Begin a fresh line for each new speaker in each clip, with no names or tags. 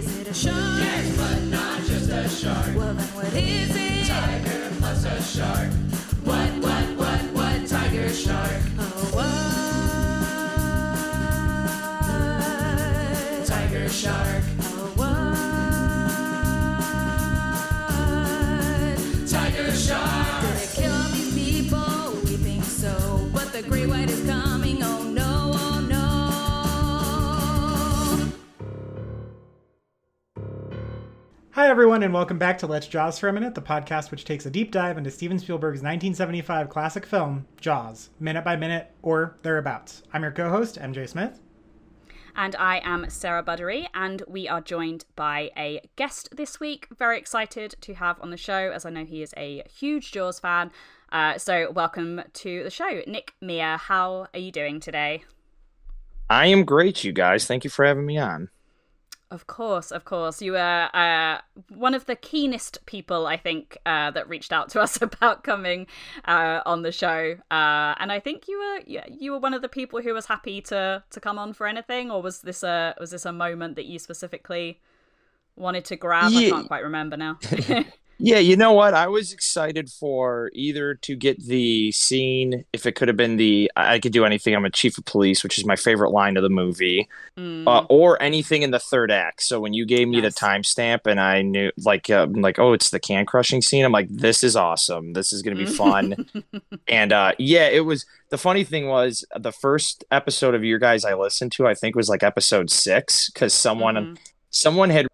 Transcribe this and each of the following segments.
Is it a shark?
Yes, but not just a shark.
Well, then what is it?
Tiger plus a shark. What, what, what, what? Tiger shark.
Oh, what?
Tiger shark.
Oh, what?
Tiger shark.
Did it kill all these people? We think so. But the great white is
everyone, and welcome back to Let's Jaws for a Minute, the podcast which takes a deep dive into Steven Spielberg's 1975 classic film, Jaws, minute by minute or thereabouts. I'm your co host, MJ Smith.
And I am Sarah Buddery, and we are joined by a guest this week. Very excited to have on the show, as I know he is a huge Jaws fan. Uh, so, welcome to the show. Nick Mia, how are you doing today?
I am great, you guys. Thank you for having me on.
Of course, of course. You were uh, one of the keenest people, I think, uh, that reached out to us about coming uh, on the show, uh, and I think you were yeah, you were one of the people who was happy to to come on for anything, or was this a was this a moment that you specifically wanted to grab? I can't quite remember now.
Yeah, you know what? I was excited for either to get the scene, if it could have been the I could do anything, I'm a chief of police, which is my favorite line of the movie,
Mm,
uh, or anything in the third act. So when you gave me the timestamp and I knew, like, uh, I'm like, oh, it's the can crushing scene. I'm like, this is awesome. This is going to be fun. and uh, yeah, it was. The funny thing was, the first episode of your guys I listened to, I think was like episode six, because someone
mhm.
someone had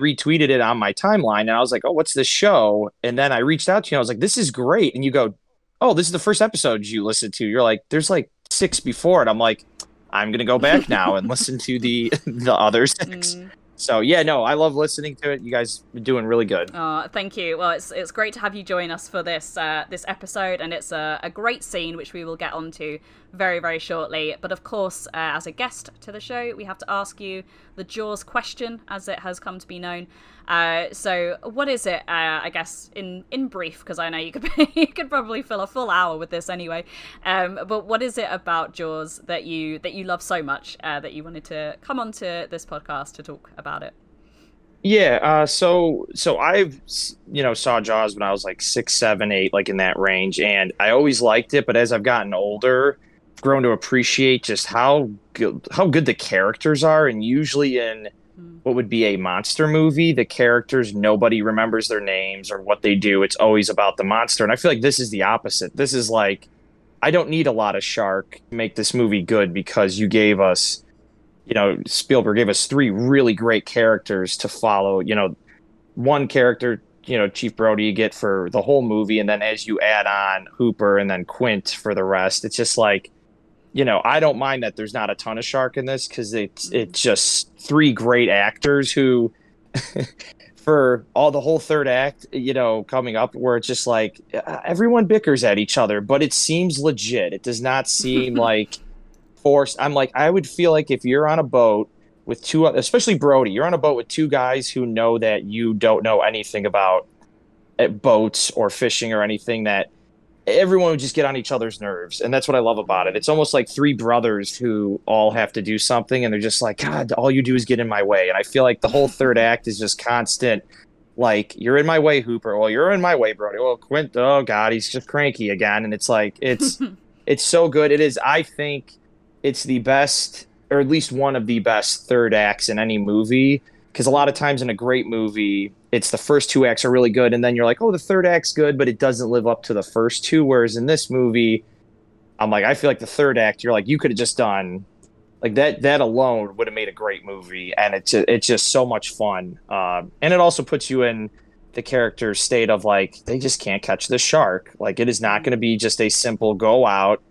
retweeted it on my timeline and I was like, "Oh, what's this show?" And then I reached out to you and I was like, "This is great." And you go, "Oh, this is the first episode you listened to." You're like, "There's like 6 before it." I'm like, "I'm going to go back now and listen to the the other 6."
Mm.
So, yeah, no, I love listening to it. You guys are doing really good.
Oh, thank you. Well, it's it's great to have you join us for this uh, this episode, and it's a, a great scene which we will get onto very very shortly. But of course, uh, as a guest to the show, we have to ask you the Jaws question, as it has come to be known. Uh, so, what is it? Uh, I guess in in brief, because I know you could you could probably fill a full hour with this anyway. Um, but what is it about Jaws that you that you love so much uh, that you wanted to come onto this podcast to talk about it?
Yeah, uh, so so I've you know saw Jaws when I was like six, seven, eight, like in that range, and I always liked it. But as I've gotten older, grown to appreciate just how good how good the characters are. And usually in. What would be a monster movie, the characters nobody remembers their names or what they do. It's always about the monster, and I feel like this is the opposite. This is like I don't need a lot of shark to make this movie good because you gave us you know, Spielberg gave us three really great characters to follow. You know, one character, you know, Chief Brody you get for the whole movie, and then as you add on Hooper and then Quint for the rest, it's just like, you know, I don't mind that there's not a ton of shark in this because it's it's just three great actors who. for all the whole third act, you know, coming up where it's just like uh, everyone bickers at each other, but it seems legit. It does not seem like forced. I'm like, I would feel like if you're on a boat with two, especially Brody, you're on a boat with two guys who know that you don't know anything about uh, boats or fishing or anything, that everyone would just get on each other's nerves. And that's what I love about it. It's almost like three brothers who all have to do something and they're just like, God, all you do is get in my way. And I feel like the whole third act is just constant. Like you're in my way, Hooper. Well, you're in my way, Brody. Well, Quint. Oh God, he's just cranky again. And it's like it's it's so good. It is. I think it's the best, or at least one of the best third acts in any movie. Because a lot of times in a great movie, it's the first two acts are really good, and then you're like, oh, the third act's good, but it doesn't live up to the first two. Whereas in this movie, I'm like, I feel like the third act, you're like, you could have just done like that. That alone would have made a great movie, and it's it's just so much fun. Um, and it also puts you in the character's state of like they just can't catch the shark. Like it is not going to be just a simple go out,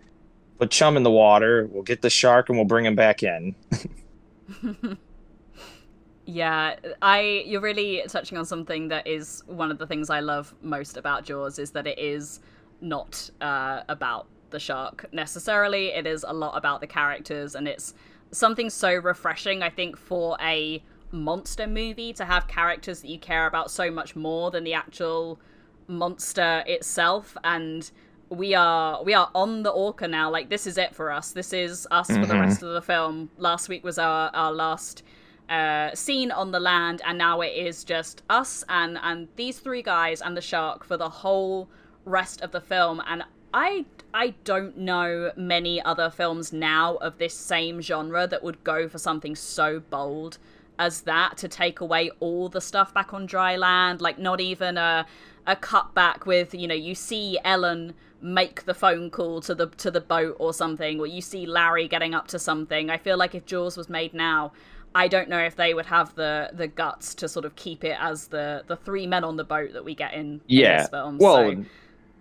put chum in the water, we'll get the shark, and we'll bring him back in.
Yeah, I you're really touching on something that is one of the things I love most about Jaws is that it is not uh, about the shark necessarily. It is a lot about the characters, and it's something so refreshing. I think for a monster movie to have characters that you care about so much more than the actual monster itself and we are we are on the orca now like this is it for us this is us for the rest of the film last week was our our last uh, scene on the land, and now it is just us and and these three guys and the shark for the whole rest of the film. And I I don't know many other films now of this same genre that would go for something so bold as that to take away all the stuff back on dry land. Like not even a a cutback with you know you see Ellen make the phone call to the to the boat or something, or you see Larry getting up to something. I feel like if Jaws was made now, I don't know if they would have the the guts to sort of keep it as the the three men on the boat that we get in, in
yeah.
this film.
Well,
so,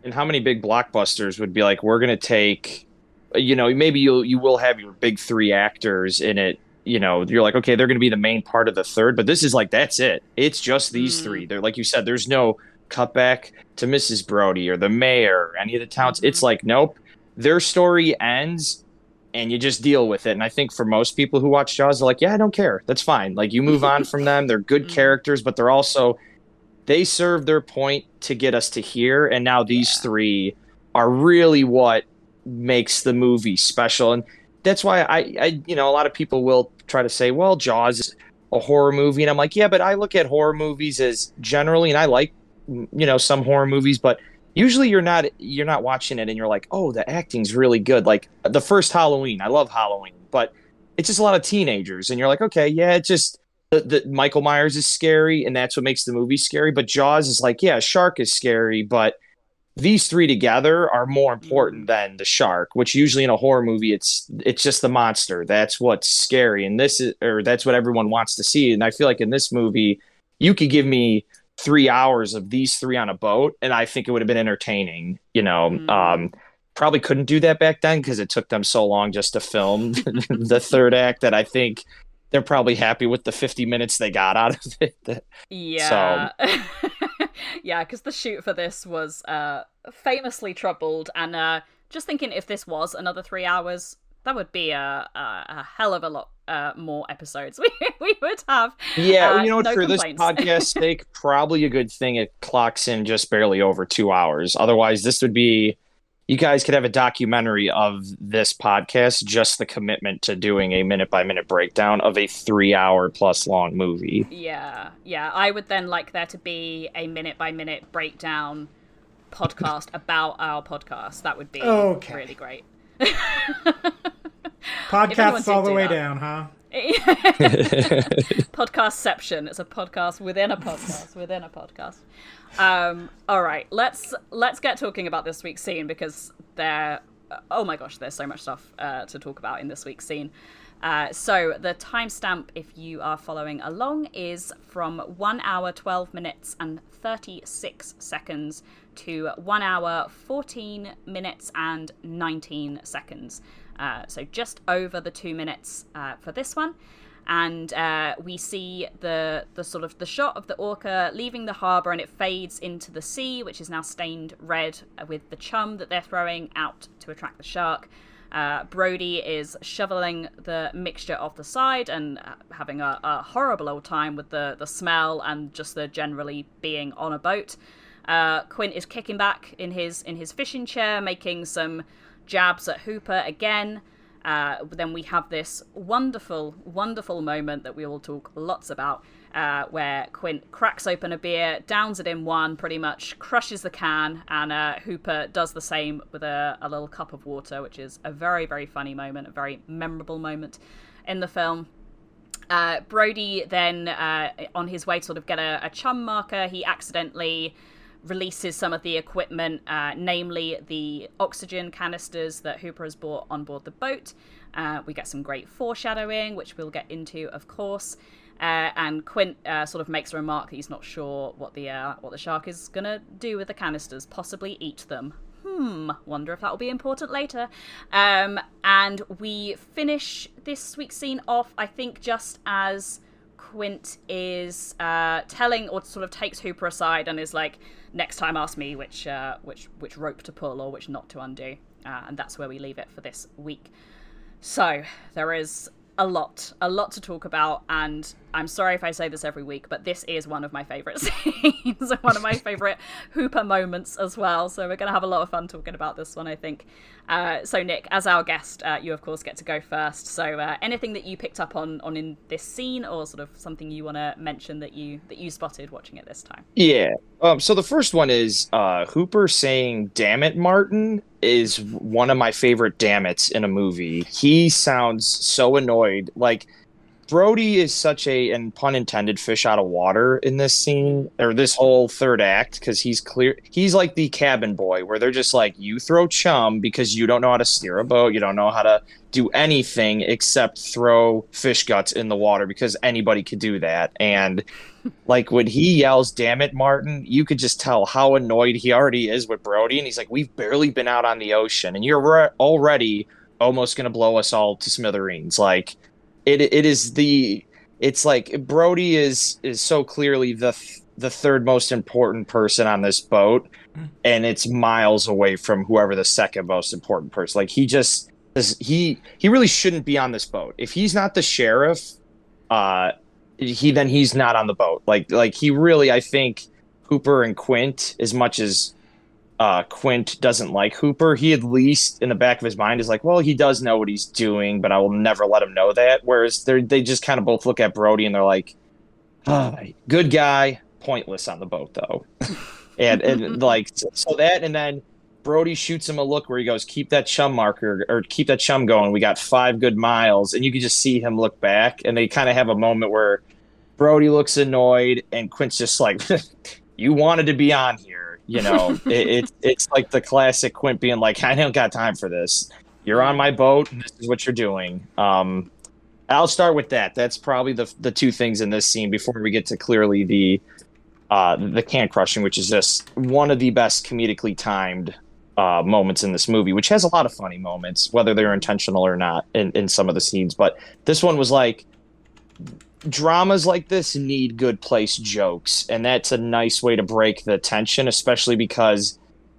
and how many big blockbusters would be like, we're gonna take, you know, maybe you'll you will have your big three actors in it. You know, you're like, okay, they're gonna be the main part of the third, but this is like that's it. It's just these
Mm.
three. They're like you said, there's no cutback to Mrs. Brody or the mayor, or any of the towns.
Mm-hmm.
It's like, nope, their story ends and you just deal with it. And I think for most people who watch Jaws, they're like, yeah, I don't care. That's fine. Like you move on from them. They're good
Mhm.
characters, but they're also they serve their point to get us to here. And now these
Yeah.
three are really what makes the movie special. And that's why I, I, you know, a lot of people will try to say, well, Jaws is a horror movie. And I'm like, yeah, but I look at horror movies as generally, and I like, you know, some horror movies, but usually you're not you're not watching it and you're like oh the acting's really good. Like the first halloween i love halloween but it's just a lot of teenagers and you're like okay yeah it just the, the michael myers is scary and that's what makes the movie scary but jaws is like yeah shark is scary but these three together are more important mm-hmm. than the shark which usually in a horror movie it's it's just the monster. That's what's scary and this is or that's what everyone wants to see. And i feel like in this movie you could give me three hours of these three on a boat and i think it would have been entertaining you know
Mm.
um probably couldn't do that back then because it took them so long just to film the third act that i think they're probably happy with the 50 minutes they got out of it
Yeah. So. yeah, because the shoot for this was uh, famously troubled, and uh, just thinking if this was another three hours, that would be a, a, a hell of a lot uh, more episodes we, we would have.
yeah
Uh,
you know
no
for
complaints.
this podcast sake probably a good thing it clocks in just barely over two hours otherwise this would be you guys could have a documentary of this podcast just the commitment to doing a minute by minute breakdown of a three hour plus long movie
Yeah, yeah. I would then like there to be a minute by minute breakdown podcast about our podcast. That would be
Okay.
really great.
Podcasts all the way
that.
down, huh?
Podcastception. It's a podcast within a podcast within a podcast. Um, all right, let's let's get talking about this week's scene because there. Oh my gosh, there's so much stuff uh, to talk about in this week's scene. Uh, so the timestamp, if you are following along, is from one hour twelve minutes and thirty six seconds to one hour fourteen minutes and nineteen seconds. Uh, so just over the two minutes uh, for this one. And uh, we see the the sort of the shot of the orca leaving the harbor and it fades into the sea which is now stained red with the chum that they're throwing out to attract the shark. Uh, brody is shoveling the mixture off the side and uh, having a, a horrible old time with the the smell and just the generally being on a boat. Quint is kicking back in his in his fishing chair making some jabs at hooper again uh, then we have this wonderful, wonderful moment that we will talk lots about, uh, where Quint cracks open a beer, downs it in one, pretty much crushes the can, and uh, Hooper does the same with a, a little cup of water, which is a very, very funny moment, a very memorable moment in the film. Uh, Brody then, uh, on his way to sort of get a, a chum marker, he accidentally releases some of the equipment, uh, namely the oxygen canisters that Hooper has brought on board the boat. Uh, we get some great foreshadowing, which we'll get into, of course. Uh, and Quint uh, sort of makes a remark that he's not sure what the uh, what the shark is gonna do with the canisters, possibly eat them. Hmm, wonder if that will be important later. Um, and we finish this week's scene off, I think, just as Quint is uh, telling or sort of takes Hooper aside and is like, "Next time, ask me which uh, which which rope to pull or which knot to undo." Uh, and that's where we leave it for this week. So there is a lot, a lot to talk about, and I'm sorry if I say this every week, but this is one of my favorite scenes, one of my favorite Hooper moments as well. So we're going to have a lot of fun talking about this one, I think. Uh, so Nick, as our guest, uh, you of course get to go first. So uh, anything that you picked up on on in this scene, or sort of something you want to mention that you that you spotted watching it this time?
Yeah. Um, so the first one is uh, Hooper saying "Damn it, Martin" is one of my favorite "damn it's" in a movie. He sounds so annoyed, like Brody is such a, and pun intended, fish out of water in this scene or this whole third act because he's clear. He's like the cabin boy where they're just like, you throw chum because you don't know how to steer a boat, you don't know how to do anything except throw fish guts in the water because anybody could do that. And like when he yells, "Damn it, Martin!" you could just tell how annoyed he already is with Brody, and he's like, "We've barely been out on the ocean, and you're re- already." almost going to blow us all to smithereens like it it is the it's like Brody is is so clearly the th- the third most important person on this boat. And it's miles away from whoever the second most important person like he just he he really shouldn't be on this boat. If he's not the sheriff uh he then he's not on the boat. Like like he really i think hooper and quint as much as uh, Quint doesn't like Hooper, he at least in the back of his mind is like, well, he does know what he's doing, but I will never let him know that. Whereas they they just kind of both look at Brody and they're like, oh, good guy, pointless on the boat though, and and like so that and then Brody shoots him a look where he goes, keep that chum marker or keep that chum going. We got five good miles, and you can just see him look back, and they kind of have a moment where Brody looks annoyed, and Quint's just like, you wanted to be on here you know, it, it, it's like the classic Quint being like, I don't got time for this. You're on my boat. And this is what you're doing. Um, I'll start with that. That's probably the the two things in this scene before we get to clearly the uh, the can crushing, which is just one of the best comedically timed uh, moments in this movie, which has a lot of funny moments, whether they're intentional or not, in, in some of the scenes. But this one was like dramas like this need good place jokes, and that's a nice way to break the tension, especially because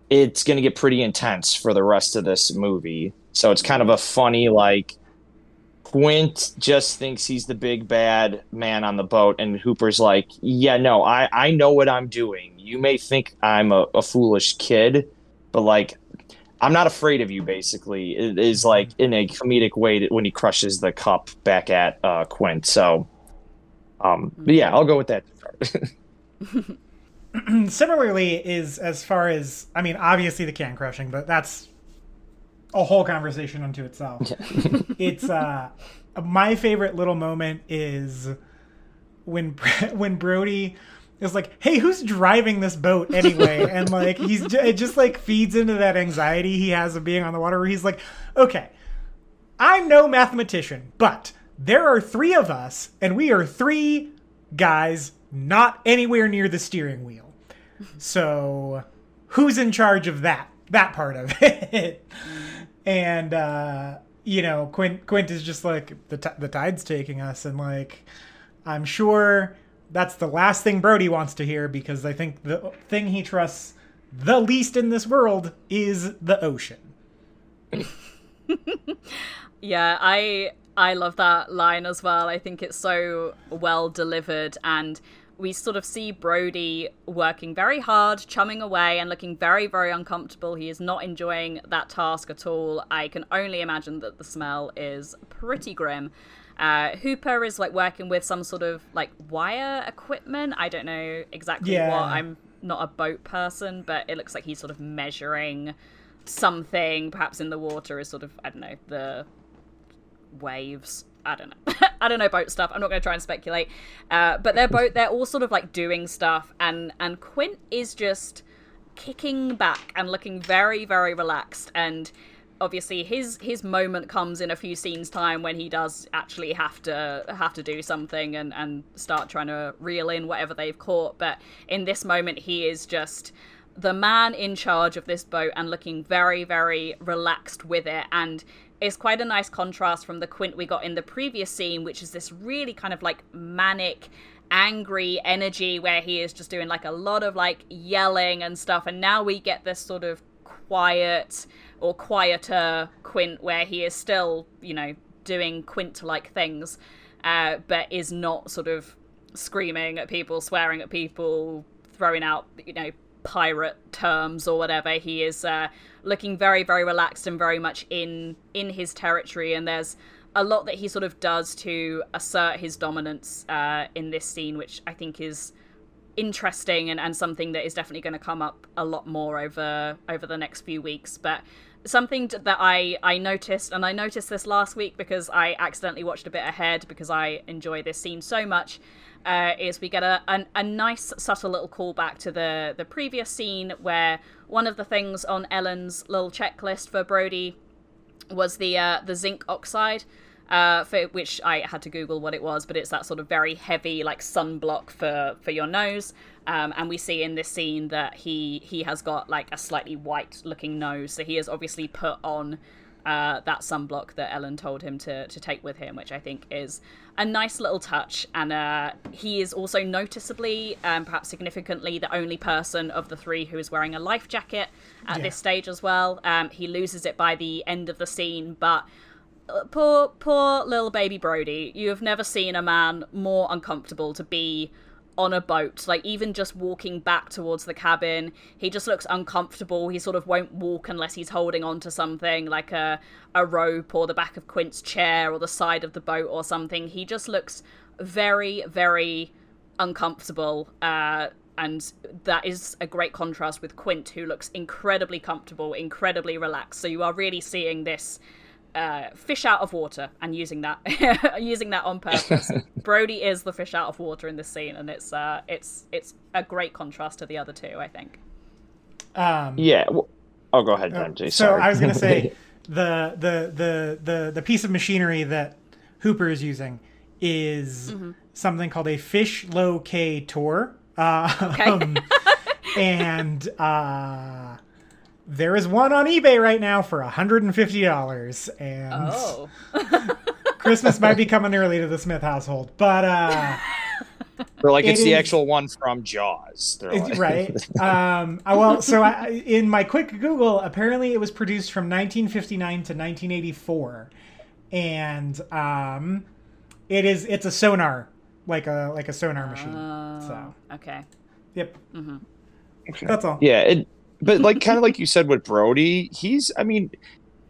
it's going to get pretty intense for the rest of this movie. So it's kind of a funny, like, Quint just thinks he's the big bad man on the boat, and Hooper's like, Yeah, no, I, I know what I'm doing. You may think I'm a, a foolish kid, but like, I'm not afraid of you, basically, it is like in a comedic way when he crushes the cup back at uh, Quint. So um, but yeah, I'll go with that.
Similarly, is as far as I mean, obviously the can crushing, but that's a whole conversation unto itself. it's uh, my favorite little moment is when when Brody is like, "Hey, who's driving this boat anyway?" and like he's it just like feeds into that anxiety he has of being on the water, where he's like, "Okay, I'm no mathematician, but." There are three of us, and we are three guys not anywhere near the steering wheel. So, who's in charge of that? That part of it. and uh, you know, Quint Quint is just like the t- the tide's taking us, and like I'm sure that's the last thing Brody wants to hear because I think the thing he trusts the least in this world is the ocean.
yeah, I I love that line as well. I think it's so well delivered and we sort of see Brody working very hard, chumming away, and looking very, very uncomfortable. He is not enjoying that task at all. I can only imagine that the smell is pretty grim. Uh, Hooper is like working with some sort of like wire equipment. I don't know exactly
Yeah.
what. I'm not a boat person, but it looks like he's sort of measuring something, perhaps in the water, is sort of I don't know the waves. I don't know. I don't know boat stuff. I'm not going to try and speculate. Uh, but they're both they're all sort of like doing stuff, and and Quint is just kicking back and looking very very relaxed and obviously his his moment comes in a few scenes time when he does actually have to have to do something and and start trying to reel in whatever they've caught but in this moment he is just the man in charge of this boat and looking very very relaxed with it and it's quite a nice contrast from the quint we got in the previous scene which is this really kind of like manic angry energy where he is just doing like a lot of like yelling and stuff. And now we get this sort of quiet or quieter quint where he is still you know doing Quint like things, uh, but is not sort of screaming at people, swearing at people, throwing out, you know, pirate terms or whatever. He is uh, looking very, very relaxed and very much in in his territory. And there's a lot that he sort of does to assert his dominance uh, in this scene, which I think is interesting and, and something that is definitely going to come up a lot more over over the next few weeks. But something that I I noticed, and I noticed this last week because I accidentally watched a bit ahead because I enjoy this scene so much. Uh, is we get a, a, a nice subtle little callback to the the previous scene where one of the things on Ellen's little checklist for Brody was the uh, the zinc oxide, uh, for which I had to Google what it was, but it's that sort of very heavy like sunblock for for your nose. Um, and we see in this scene that he he has got like a slightly white looking nose, so he has obviously put on uh, that sunblock that Ellen told him to to take with him, which I think is a nice little touch. And uh, he is also noticeably, um, perhaps significantly, the only person of the three who is wearing a life jacket at
Yeah.
this stage as well. Um, he loses it by the end of the scene, but uh, poor poor little baby Brody. You have never seen a man more uncomfortable to be on a boat. Like even just walking back towards the cabin, he just looks uncomfortable. He sort of won't walk unless he's holding on to something like a a rope or the back of Quint's chair or the side of the boat or something. He just looks very very uncomfortable. Uh and that is a great contrast with Quint, who looks incredibly comfortable, incredibly relaxed. So you are really seeing this uh, fish out of water and using that using that on purpose. Brody is the fish out of water in this scene, and it's uh, it's it's a great contrast to the other two. I think.
Um,
Yeah. Well, oh, go ahead, MJ.
so
Sorry.
I was going to say the, the the the the piece of machinery that Hooper is using is
Mm-hmm.
something called a fish locator. Uh, um, and uh, there is one on eBay right now for $150. And
Oh,
Christmas might be coming early to the Smith household. But uh,
Or like
it
it's the
is-
actual one from Jaws. Like-
right. Um, I, well, so I, in my quick Google, apparently it was produced from 1959 to 1984, and um, it is it's a sonar, like a like a sonar machine. so,
okay.
yep,
Okay.
that's all.
Yeah, it, but like kind of like you said with Brody, he's I mean,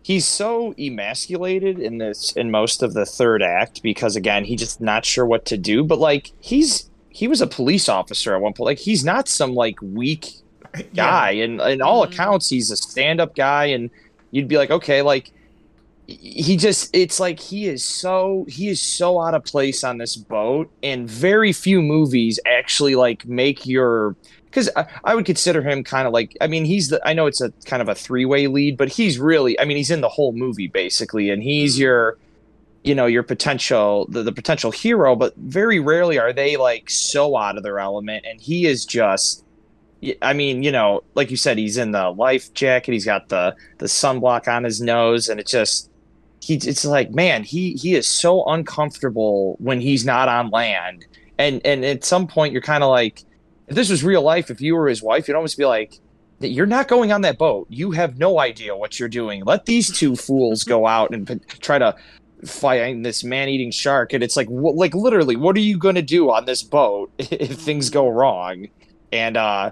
he's so emasculated in this in most of the third act because again, he's just not sure what to do, but like he's he was a police officer at one point. Like he's not some like weak guy and in all mm-hmm. accounts he's a stand-up guy and you'd be like okay like he just it's like he is so he is so out of place on this boat and very few movies actually like make your because I, I would consider him kind of like i mean he's the i know it's a kind of a three-way lead but he's really i mean he's in the whole movie basically and he's mm-hmm. your you know your potential the, the potential hero but very rarely are they like so out of their element and he is just. I mean, you know, like you said, he's in the life jacket. He's got the the sunblock on his nose, and it just he. It's like, man, he he is so uncomfortable when he's not on land. And and at some point, you're kind of like, if this was real life, if you were his wife, you'd almost be like, you're not going on that boat. You have no idea what you're doing. Let these two fools go out and p- try to fight this man-eating shark. And it's like, wh- like literally, what are you going to do on this boat if things go wrong? And uh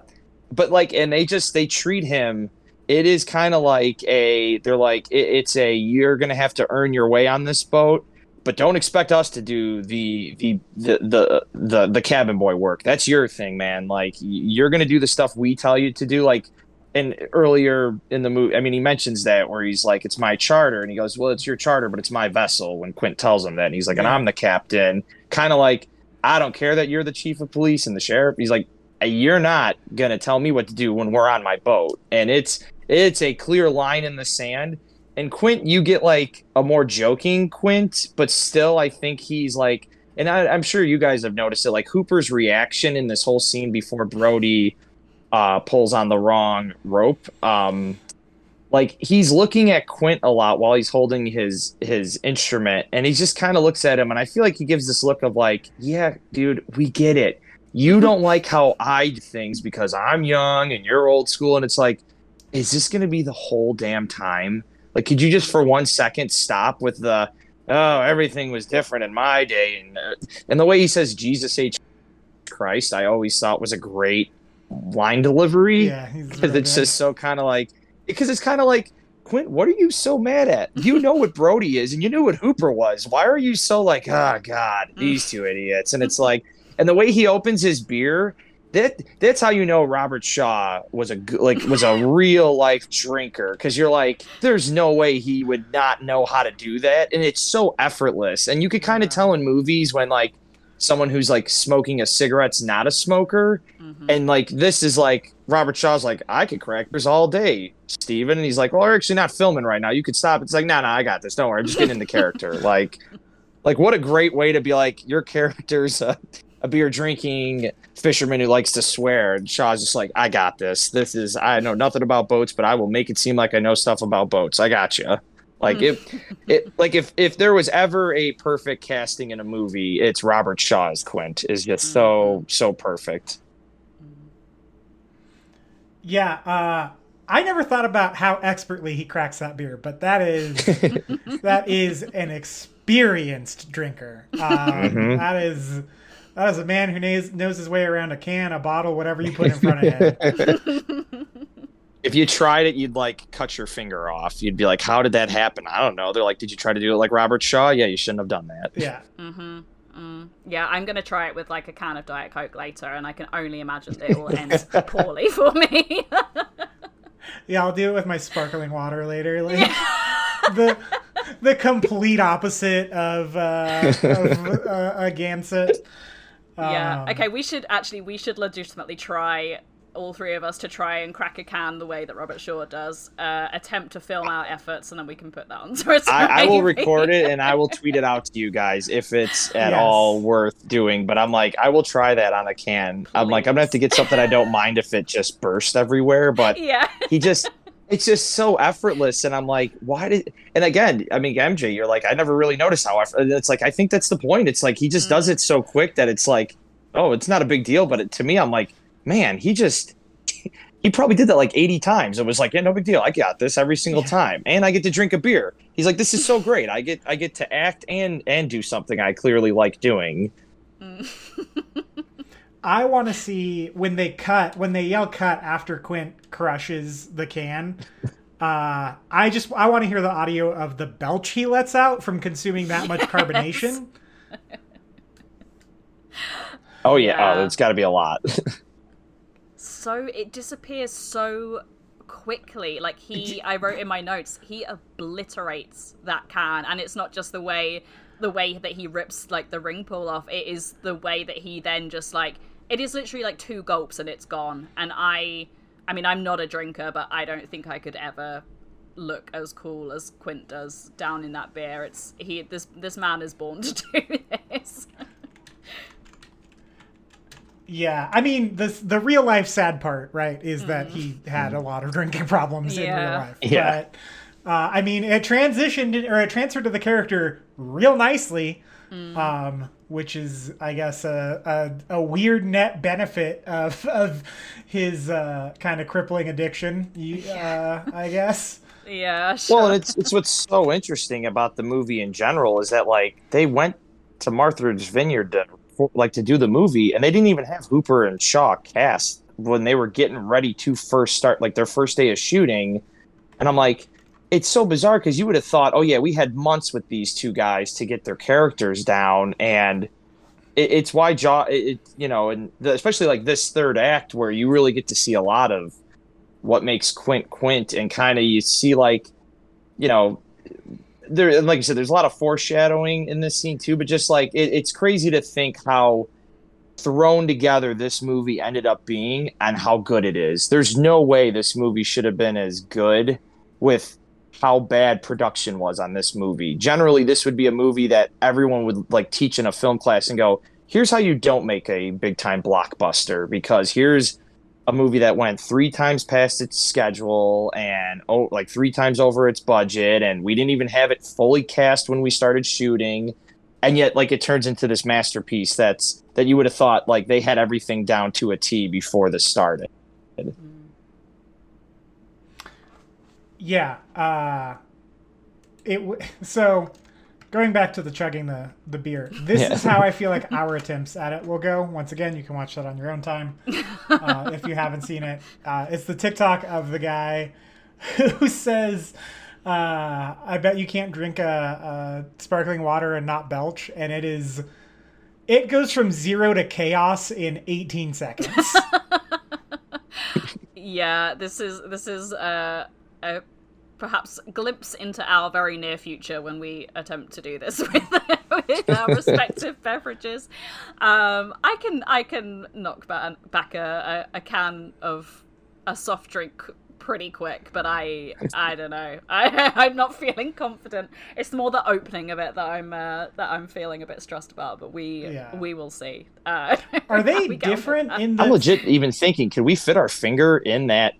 but like and they just they treat him it is kind of like a they're like it, it's a you're gonna have to earn your way on this boat but don't expect us to do the the the the the, the cabin boy work. That's your thing man. Like you're gonna do the stuff we tell you to do. Like and earlier in the movie i mean he mentions that where he's like it's my charter. And he goes well it's your charter but it's my vessel when quint tells him that. And he's like and i'm the captain. Kind of like i don't care that you're the chief of police and the sheriff. He's like uh, you're not gonna tell me what to do when we're on my boat. And it's it's a clear line in the sand and quint you get like a more joking quint but still i think he's like and I, i'm sure you guys have noticed it like hooper's reaction in this whole scene before brody uh pulls on the wrong rope um like he's looking at quint a lot while he's holding his his instrument and he just kind of looks at him and i feel like he gives this look of like yeah dude we get it you don't like how I do things because I'm young and you're old school. And it's like, is this going to be the whole damn time? Like, could you just for one second stop with the oh, everything was different in my day, and uh, and the way he says Jesus H Christ, I always thought was a great line delivery
Yeah,
because
real
it's just so kind of like because it's kind of like Quint, what are you so mad at? You know what Brody is, and you knew what Hooper was. Why are you so like, oh God, these two idiots? And it's like, and the way he opens his beer, that that's how you know Robert Shaw was a like was a real life drinker because you're like, there's no way he would not know how to do that, and it's so effortless, and you could kind of tell in movies when like someone who's like smoking a cigarette's not a smoker
Mhm.
and like this is like Robert Shaw's like, I could crack this all day, Steven. And he's like, Well, we're actually not filming right now. You could stop. It's like, no, no, I got this. Don't worry. I'm just getting into character. like like what a great way to be like, your character's a, a beer drinking fisherman who likes to swear. And Shaw's just like, I got this. This is I know nothing about boats, but I will make it seem like I know stuff about boats. I got you. Like if it like if if there was ever a perfect casting in a movie, it's Robert Shaw as Quint is just so so perfect.
Yeah, uh, I never thought about how expertly he cracks that beer, but that is that is an experienced drinker. Um,
Mhm.
That is that is a man who knows knows his way around a can, a bottle, whatever you put in front of him.
if you tried it, you'd like cut your finger off. You'd be like, "How did that happen?" I don't know. They're like, "Did you try to do it like Robert Shaw?" Yeah, you shouldn't have done that.
Yeah,
Mm-hmm. Mm. Yeah, I'm gonna try it with like a can of Diet Coke later, and I can only imagine that it will end poorly for me.
yeah. I'll do it with my sparkling water later. Like the the complete opposite of uh, of uh, a Gansett.
Yeah.
Um,
Okay, we should actually we should legitimately try all three of us to try and crack a can the way that Robert Shaw does. Uh, attempt to film our efforts, and then we can put that onto
I, will record it and I will tweet it out to you guys if it's at
Yes.
all worth doing. But I'm like, I will try that on a can. I'm like, I'm gonna have to get something I don't mind if it just bursts everywhere. But
Yeah.
he just it's just so effortless and i'm like why did and again i mean mj you're like i never really noticed how eff- it's like i think that's the point. It's like he just does mm. it so quick that it's like oh it's not a big deal but it, to me i'm like man he just he probably did that like 80 times. It was like yeah no big deal. I got this every single
Yeah.
time and i get to drink a beer. He's like this is so great. I get i get to act and and do something i clearly like doing mm.
I want to see when they cut, when they yell cut after Quint crushes the can. Uh, I just I want to hear the audio of the belch he lets out from consuming that much carbonation.
oh yeah,
Yeah.
oh it's got to be a lot
so it disappears so quickly like he i wrote in my notes he obliterates that can and it's not just the way the way that he rips like the ring pull off it is the way that he then just like it is literally like two gulps and it's gone. And i i mean i'm not a drinker but i don't think i could ever look as cool as quint does down in that beer. It's he this this man is born to do this.
Yeah, I mean the the real life sad part, right, is that he had a lot of drinking problems in real life.
Yeah.
But uh, I mean, it transitioned or it transferred to the character real nicely, um, which is, I guess, a, a, a weird net benefit of of his uh, kind of crippling addiction. Uh, I guess.
yeah sure.
Well, and it's it's what's so interesting about the movie in general is that like they went to Martha's Vineyard to for, like to do the movie, and they didn't even have Hooper and Shaw cast when they were getting ready to first start like their first day of shooting. And I'm like, it's so bizarre because you would have thought, oh yeah, we had months with these two guys to get their characters down, and it, it's why Jaw, it, it you know, and the, especially like this third act where you really get to see a lot of what makes Quint Quint, and kind of you see like, you know, there like I said, there's a lot of foreshadowing in this scene too. But just like it, it's crazy to think how thrown together this movie ended up being and how good it is. There's no way this movie should have been as good with how bad production was on this movie. Generally, this would be a movie that everyone would like teach in a film class and go, "Here's how you don't make a big time blockbuster because here's a movie that went three times past its schedule and oh like three times over its budget and we didn't even have it fully cast when we started shooting and yet like it turns into this masterpiece that's that you would have thought like they had everything down to a T before this started. Mm-hmm.
Yeah. Uh, it w- so going back to the chugging the the beer. This
Yeah.
is how I feel like our attempts at it will go. Once again, you can watch that on your own time uh, if you haven't seen it. Uh, it's the TikTok of the guy who says. Uh, I bet you can't drink a, a sparkling water and not belch, and it is, it goes from zero to chaos in 18 seconds.
Yeah, this is this is uh, a perhaps glimpse into our very near future when we attempt to do this with, with our respective beverages. Um, I can I can knock back, back a, a, a can of a soft drink pretty quick, but I I don't know. I I'm not feeling confident. It's more the opening of it that I'm uh, that I'm feeling a bit stressed about. But we
Yeah.
we will see. Uh,
Are they
we get on with
different in the?
I'm legit even thinking, could we fit our finger in that,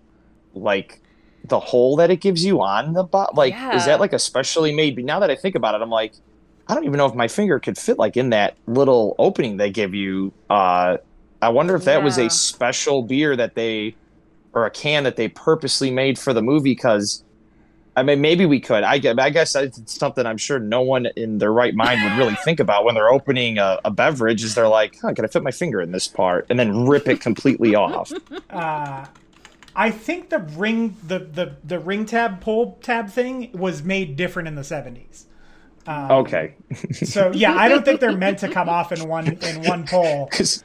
like, the hole that it gives you on the bot? Like, is that like a specially made? Now that I think about it, I'm like, I don't even know if my finger could fit like in that little opening they give you. Uh, I wonder if that was a special beer that they, or a can that they purposely made for the movie. Because, I mean, maybe we could. I guess, I guess it's something I'm sure no one in their right mind would really think about when they're opening a, a beverage. Is they're like, huh, can I fit my finger in this part and then rip it completely off?
uh, I think the ring the, the the ring tab pull tab thing was made different in the 70s. Um,
Okay,
So yeah, I don't think they're meant to come off in one in one pull.
because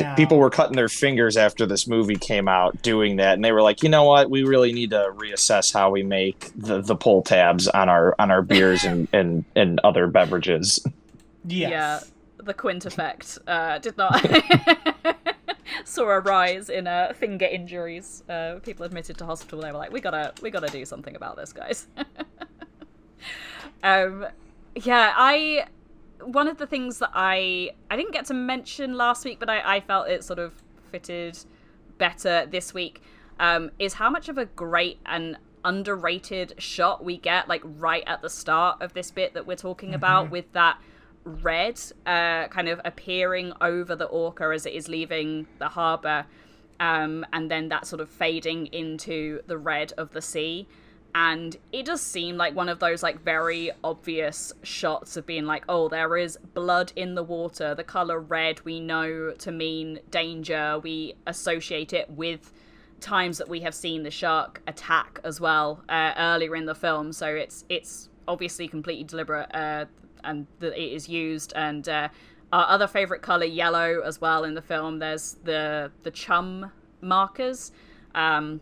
No.
people were cutting their fingers after this movie came out doing that, and they were like, you know what, we really need to reassess how we make the, the pull tabs on our on our beers and and, and other beverages.
Yes.
Yeah, the Quint effect uh, did not saw a rise in uh, finger injuries. Uh, people admitted to hospital. They were like, "We gotta, we gotta do something about this, guys." um, yeah, I one of the things that I I didn't get to mention last week, but I, I felt it sort of fitted better this week um, is how much of a great and underrated shot we get like right at the start of this bit that we're talking about with that red uh, kind of appearing over the orca as it is leaving the harbor um, and then that sort of fading into the red of the sea. And it does seem like one of those like very obvious shots of being like oh there is blood in the water. The color red we know to mean danger. We associate it with times that we have seen the shark attack as well uh, earlier in the film. So it's it's obviously completely deliberate uh, and that it is used and uh, our other favorite color yellow as well in the film there's the the chum markers um,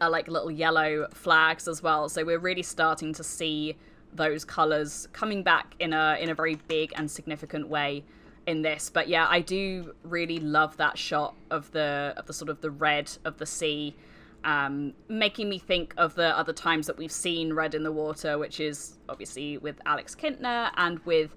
are like little yellow flags as well. So we're really starting to see those colors coming back in a in a very big and significant way in this. But yeah, I do really love that shot of the of the sort of the red of the sea. Um, making me think of the other times that we've seen red in the water, which is obviously with Alex Kintner and with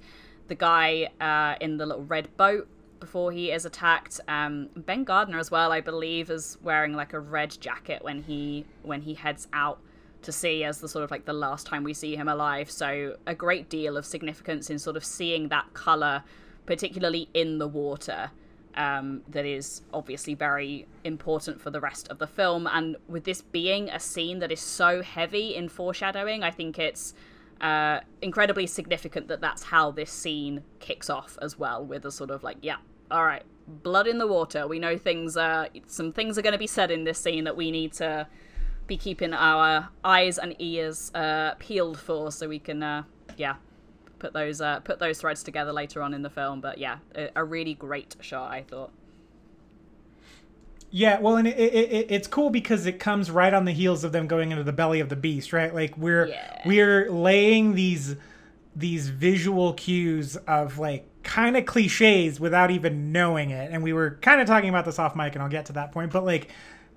the guy uh, in the little red boat before he is attacked. Um, ben Gardner as well, I believe, is wearing like a red jacket when he when he heads out to sea as the sort of like the last time we see him alive. So a great deal of significance in sort of seeing that color, particularly in the water. Um, that is obviously very important for the rest of the film. And with this being a scene that is so heavy in foreshadowing, I think it's uh, incredibly significant that that's how this scene kicks off as well, with a sort of like, yeah, all right, blood in the water. We know things. are some things are going to be said in this scene that we need to be keeping our eyes and ears uh, peeled for, so we can, uh, yeah, put those uh, put those threads together later on in the film. But yeah, a, a really great shot, I thought.
Yeah, well, and it, it, it, it's cool because it comes right on the heels of them going into the belly of the beast, right? Like we're
Yeah.
we're laying these these visual cues of like kind of cliches without even knowing it. And we were kind of talking about this off mic, and I'll get to that point. But like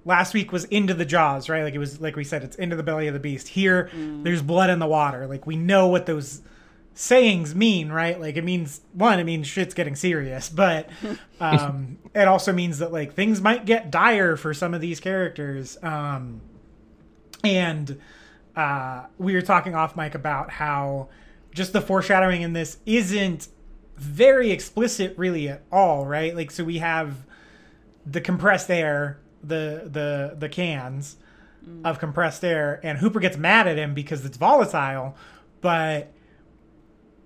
last week was into the jaws, right? Like it was like we said, it's into the belly of the beast. Here, there's blood in the water. Like we know what those sayings mean, right? Like it means one, it means shit's getting serious, but um, it also means that like things might get dire for some of these characters. Um, and uh, we were talking off mic about how just the foreshadowing in this isn't very explicit really at all, right? Like so we have the compressed air, the the the cans of compressed air, and Hooper gets mad at him because it's volatile, but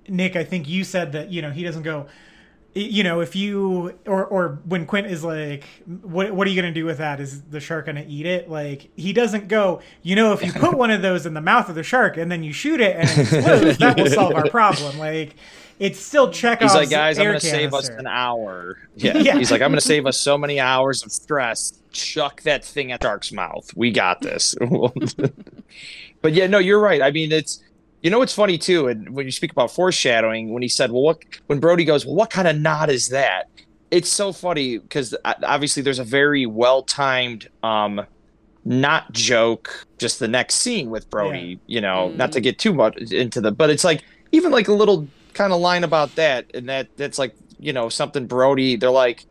Nick, I think you said that you know he doesn't go. You know, if you or or when Quint is like, "What what are you gonna do with that? Is the shark gonna eat it?" Like he doesn't go. You know, if you put one of those in the mouth of the shark and then you shoot it and it explodes, that will solve our problem. Like it's still Chekhov's
He's like, guys, I'm going to save us an hour. Yeah.
Yeah.
He's like, I'm going to save us so many hours of stress. Chuck that thing at Shark's mouth. We got this. but yeah, no, you're right. I mean, it's, you know, what's funny too. And when you speak about foreshadowing, when he said, well, what, when Brody goes, well, what kind of nod is that? It's so funny because obviously there's a very well timed, um, not joke, just the next scene with Brody, you know, not to get too much into the, but it's like, even like a little kind of line about that. And that, that's like, you know, something Brody, they're like,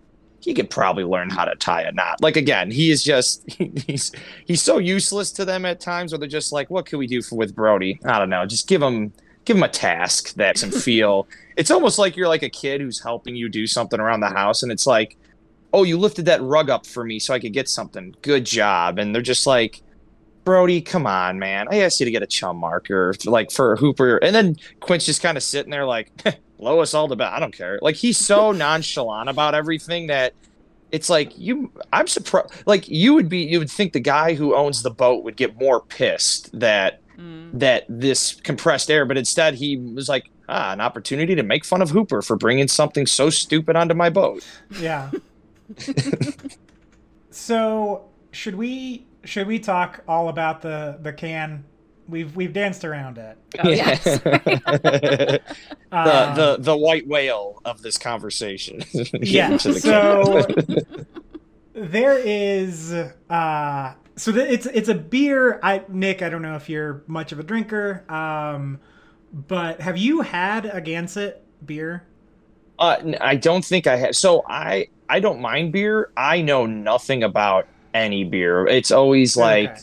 he could probably learn how to tie a knot. Like again, he is just he's he's so useless to them at times where they're just like, what can we do for with Brody? I don't know. Just give him give him a task that makes him feel. it's almost like you're like a kid who's helping you do something around the house, and it's like, oh, you lifted that rug up for me so I could get something. Good job. And they're just like. Brody, come on, man. I asked you to get a chum marker, like for Hooper. And then Quint's just kind of sitting there, like, blow us all to bed. I don't care. Like, he's so nonchalant about everything that it's like you i'm surprised like you would be you would think the guy who owns the boat would get more pissed that that this compressed air but instead he was like ah an opportunity to make fun of hooper for bringing something so stupid onto my boat
Yeah. so should we should we talk all about the the can? We've we've danced around it.
Oh, yes.
the,
Um,
the the white whale of this conversation
yeah.
The
So there is uh so th- it's it's a beer. I Nick, I don't know if you're much of a drinker, um, but have you had a Gansett beer?
Uh, n- I don't think I have. So I I don't mind beer. I know nothing about any beer. It's always like
Okay.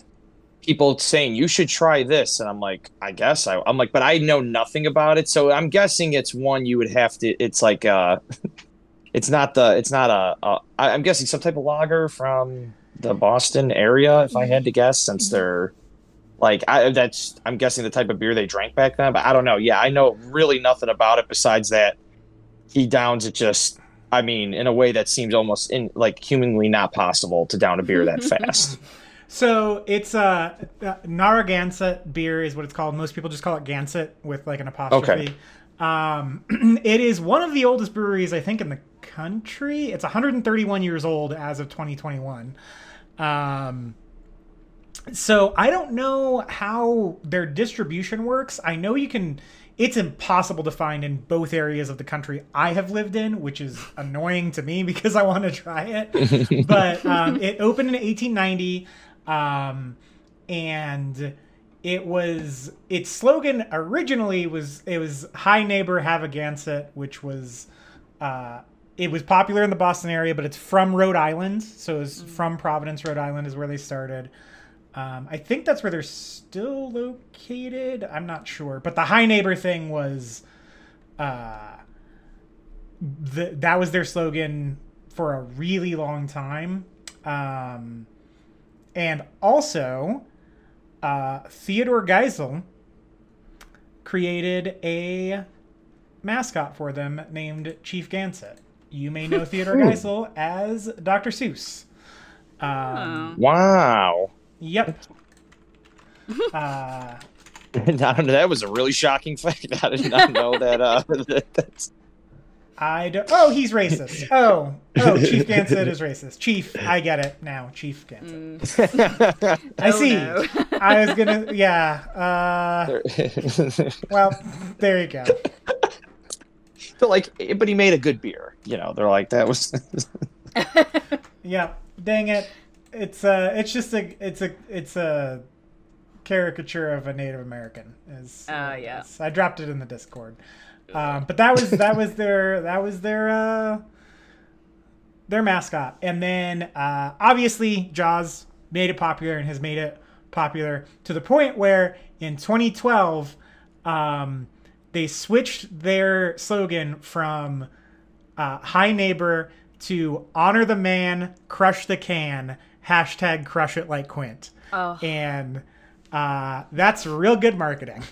People saying you should try this, and I'm like, I guess I, I'm like, but I know nothing about it. So I'm guessing it's one you would have to. It's like uh, it's not the. It's not a. a I- I'm guessing some type of lager from the Boston area, if I had to guess, since they're. Like I, that's, I'm guessing the type of beer they drank back then, but I don't know. Yeah, I know really nothing about it besides that he downs it just I mean, in a way that seems almost in like humanly not possible to down a beer that fast.
So it's uh, uh Narragansett beer is what it's called. Most people just call it Gansett with like an apostrophe. Um, it is one of the oldest breweries I think in the country. It's 131 years old as of 2021. Um, so I don't know how their distribution works. I know you can. It's impossible to find in both areas of the country I have lived in, which is annoying to me because I want to try it. but um, it opened in 1890, um, and it was its slogan originally was it was "High Neighbor Have a Gansett," which was uh, it was popular in the Boston area, but it's from Rhode Island, so it was from Providence, Rhode Island, is where they started. Um, I think that's where they're still located. I'm not sure, but the high neighbor thing was, uh, the, that was their slogan for a really long time. Um, and also, uh, Theodore Geisel created a mascot for them named Chief Gansett. You may know Theodore Geisel as Dr. Seuss. Um,
wow.
Yep. Uh,
I don't know. That was a really shocking fact. I did not know that. Uh, that that's,
I don't. Oh, he's racist. Oh, oh, Chief Gansett is racist. Chief, I get it now. Chief Gansett. I
Oh,
see.
no.
I was gonna. Yeah. Uh, well, there you go.
but like, but he made a good beer. You know, they're like that was.
Yeah. Dang it. It's uh. It's just a. It's a. It's a caricature of a Native American. Is.
Ah, yeah.
is- I dropped it in the Discord. Um, but that was that was their that was their uh their mascot. And then uh, obviously Jaws made it popular and has made it popular to the point where in 2012 um, they switched their slogan from uh, "High Neighbor" to "Honor the Man, Crush the Can." Hashtag Crush it like Quint.
Oh.
And uh, that's real good marketing.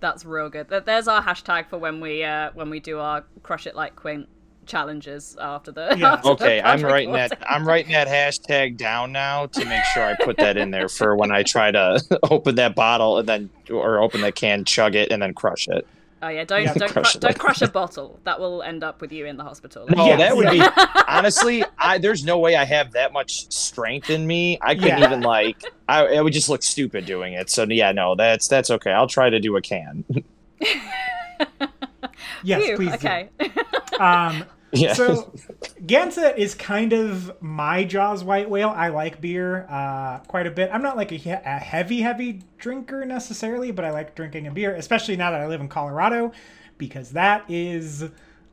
That's real good. There's our hashtag for when we uh, when we do our crush it like Quint challenges after the.
Yeah.
after the
Okay, I'm
pod
writing that. I'm writing that hashtag down now to make sure I put that in there for when I try to open that bottle and then or open the can, chug it, and then crush it.
Oh yeah, don't
Yeah.
don't
Crush
cru- don't crush a bottle. That will end up with you in the hospital.
No,
Yes,
that would be honestly. I there's no way I have that much strength in me. I couldn't
Yeah.
even like. I it would just look stupid doing it. So yeah, no, that's that's okay. I'll try to do a can.
Yes,
Phew,
please. do.
okay.
Um,
Yeah.
so Gansett is kind of my Jaws white whale. I like beer uh, quite a bit. I'm not like a, he- a heavy, heavy drinker necessarily, but I like drinking a beer, especially now that I live in Colorado, because that is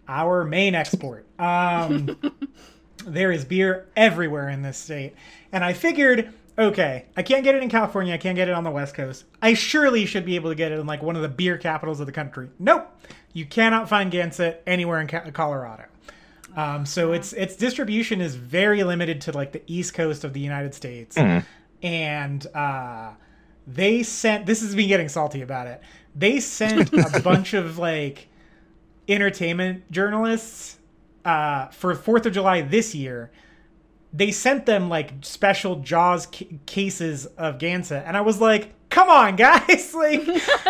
our main export. Um, there is beer everywhere in this state. And I figured, okay, I can't get it in California, I can't get it on the West Coast. I surely should be able to get it in like one of the beer capitals of the country. Nope. You cannot find Gansett anywhere in Ca- Colorado. Um, so its its distribution is very limited to like the east coast of the United States, and uh, they sent. This is me getting salty about it. They sent a bunch of like entertainment journalists uh, for Fourth of July this year. They sent them like special Jaws ca- cases of Gansett, and I was like, "Come on, guys! Like,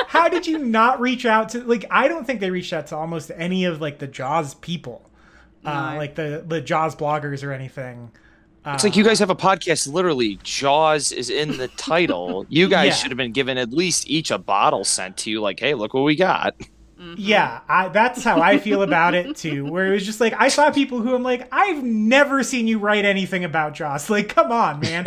how did you not reach out to? Like, I don't think they reached out to almost any of like the Jaws people, uh,
No.
like the the Jaws bloggers or anything."
It's like you guys have a podcast. Literally, Jaws is in the title. You guys
Yeah.
should have been given at least each a bottle sent to you. Like, hey, look what we got.
Yeah, I, that's how I feel about it too. Where it was just like I saw people who I'm like, I've never seen you write anything about Jaws. Like, come on, man.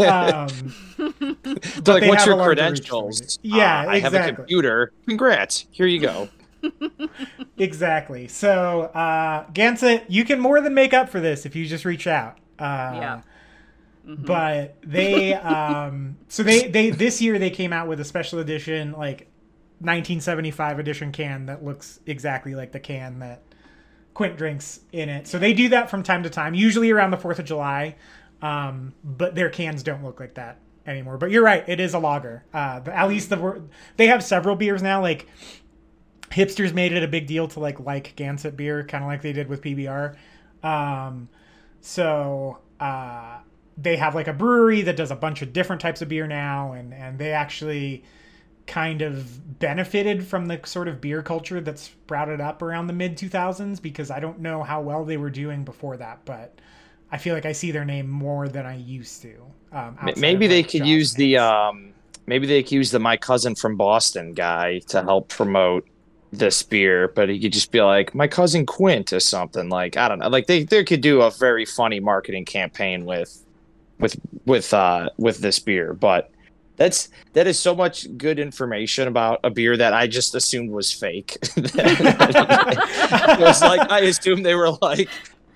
Um,
They're like, what's your credentials?
for it. Yeah,
"Ah, I have a computer. Congrats. Here you go.
exactly. So, uh, Gansett, you can more than make up for this if you just reach out. Uh,
Yeah.
But they, um, so they, they, this year they came out with a special edition, like 1975 edition can that looks exactly like the can that Quint drinks in it. So they do that from time to time, usually around the 4th of July. Um, but their cans don't look like that anymore. But you're right, it is a lager. Uh, at least the they have several beers now. Like hipsters made it a big deal to like like Gansett beer, kind of like they did with PBR. Um, so uh, they have like a brewery that does a bunch of different types of beer now, and and they actually kind of benefited from the sort of beer culture that sprouted up around the mid 2000s because I don't know how well they were doing before that, but I feel like I see their name more than I used to. Um,
Maybe they could use the um, maybe they could use the my cousin from Boston guy to help promote this beer, but he could just be like my cousin Quint or something. Like I don't know. Like they they could do a very funny marketing campaign with with with uh with this beer, but. That's that is so much good information about a beer that I just assumed was fake. it was like I assumed they were like,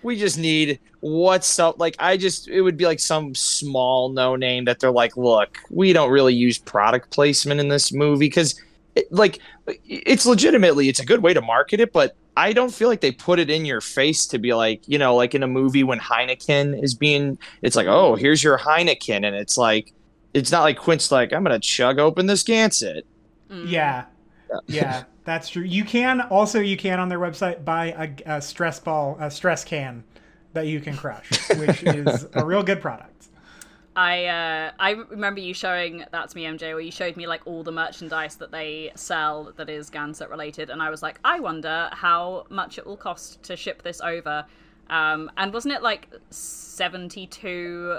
we just need what's up. Like I just it would be like some small no name that they're like, look, we don't really use product placement in this movie because, it, like, it's legitimately it's a good way to market it, but I don't feel like they put it in your face to be like, you know, like in a movie when Heineken is being, it's like, oh, here's your Heineken, and it's like, it's not like Quint's like, I'm gonna chug open this Gansett.
Mm.
Yeah. Yeah, that's true. You can also you can on their website buy a, a stress ball, a stress can that you can crush, which is a real good product.
I uh, I remember you showing that to me, MJ, where you showed me like all the merchandise that they sell that is Gansett related, and I was like, I wonder how much it will cost to ship this over. Um, and wasn't it like seventy two?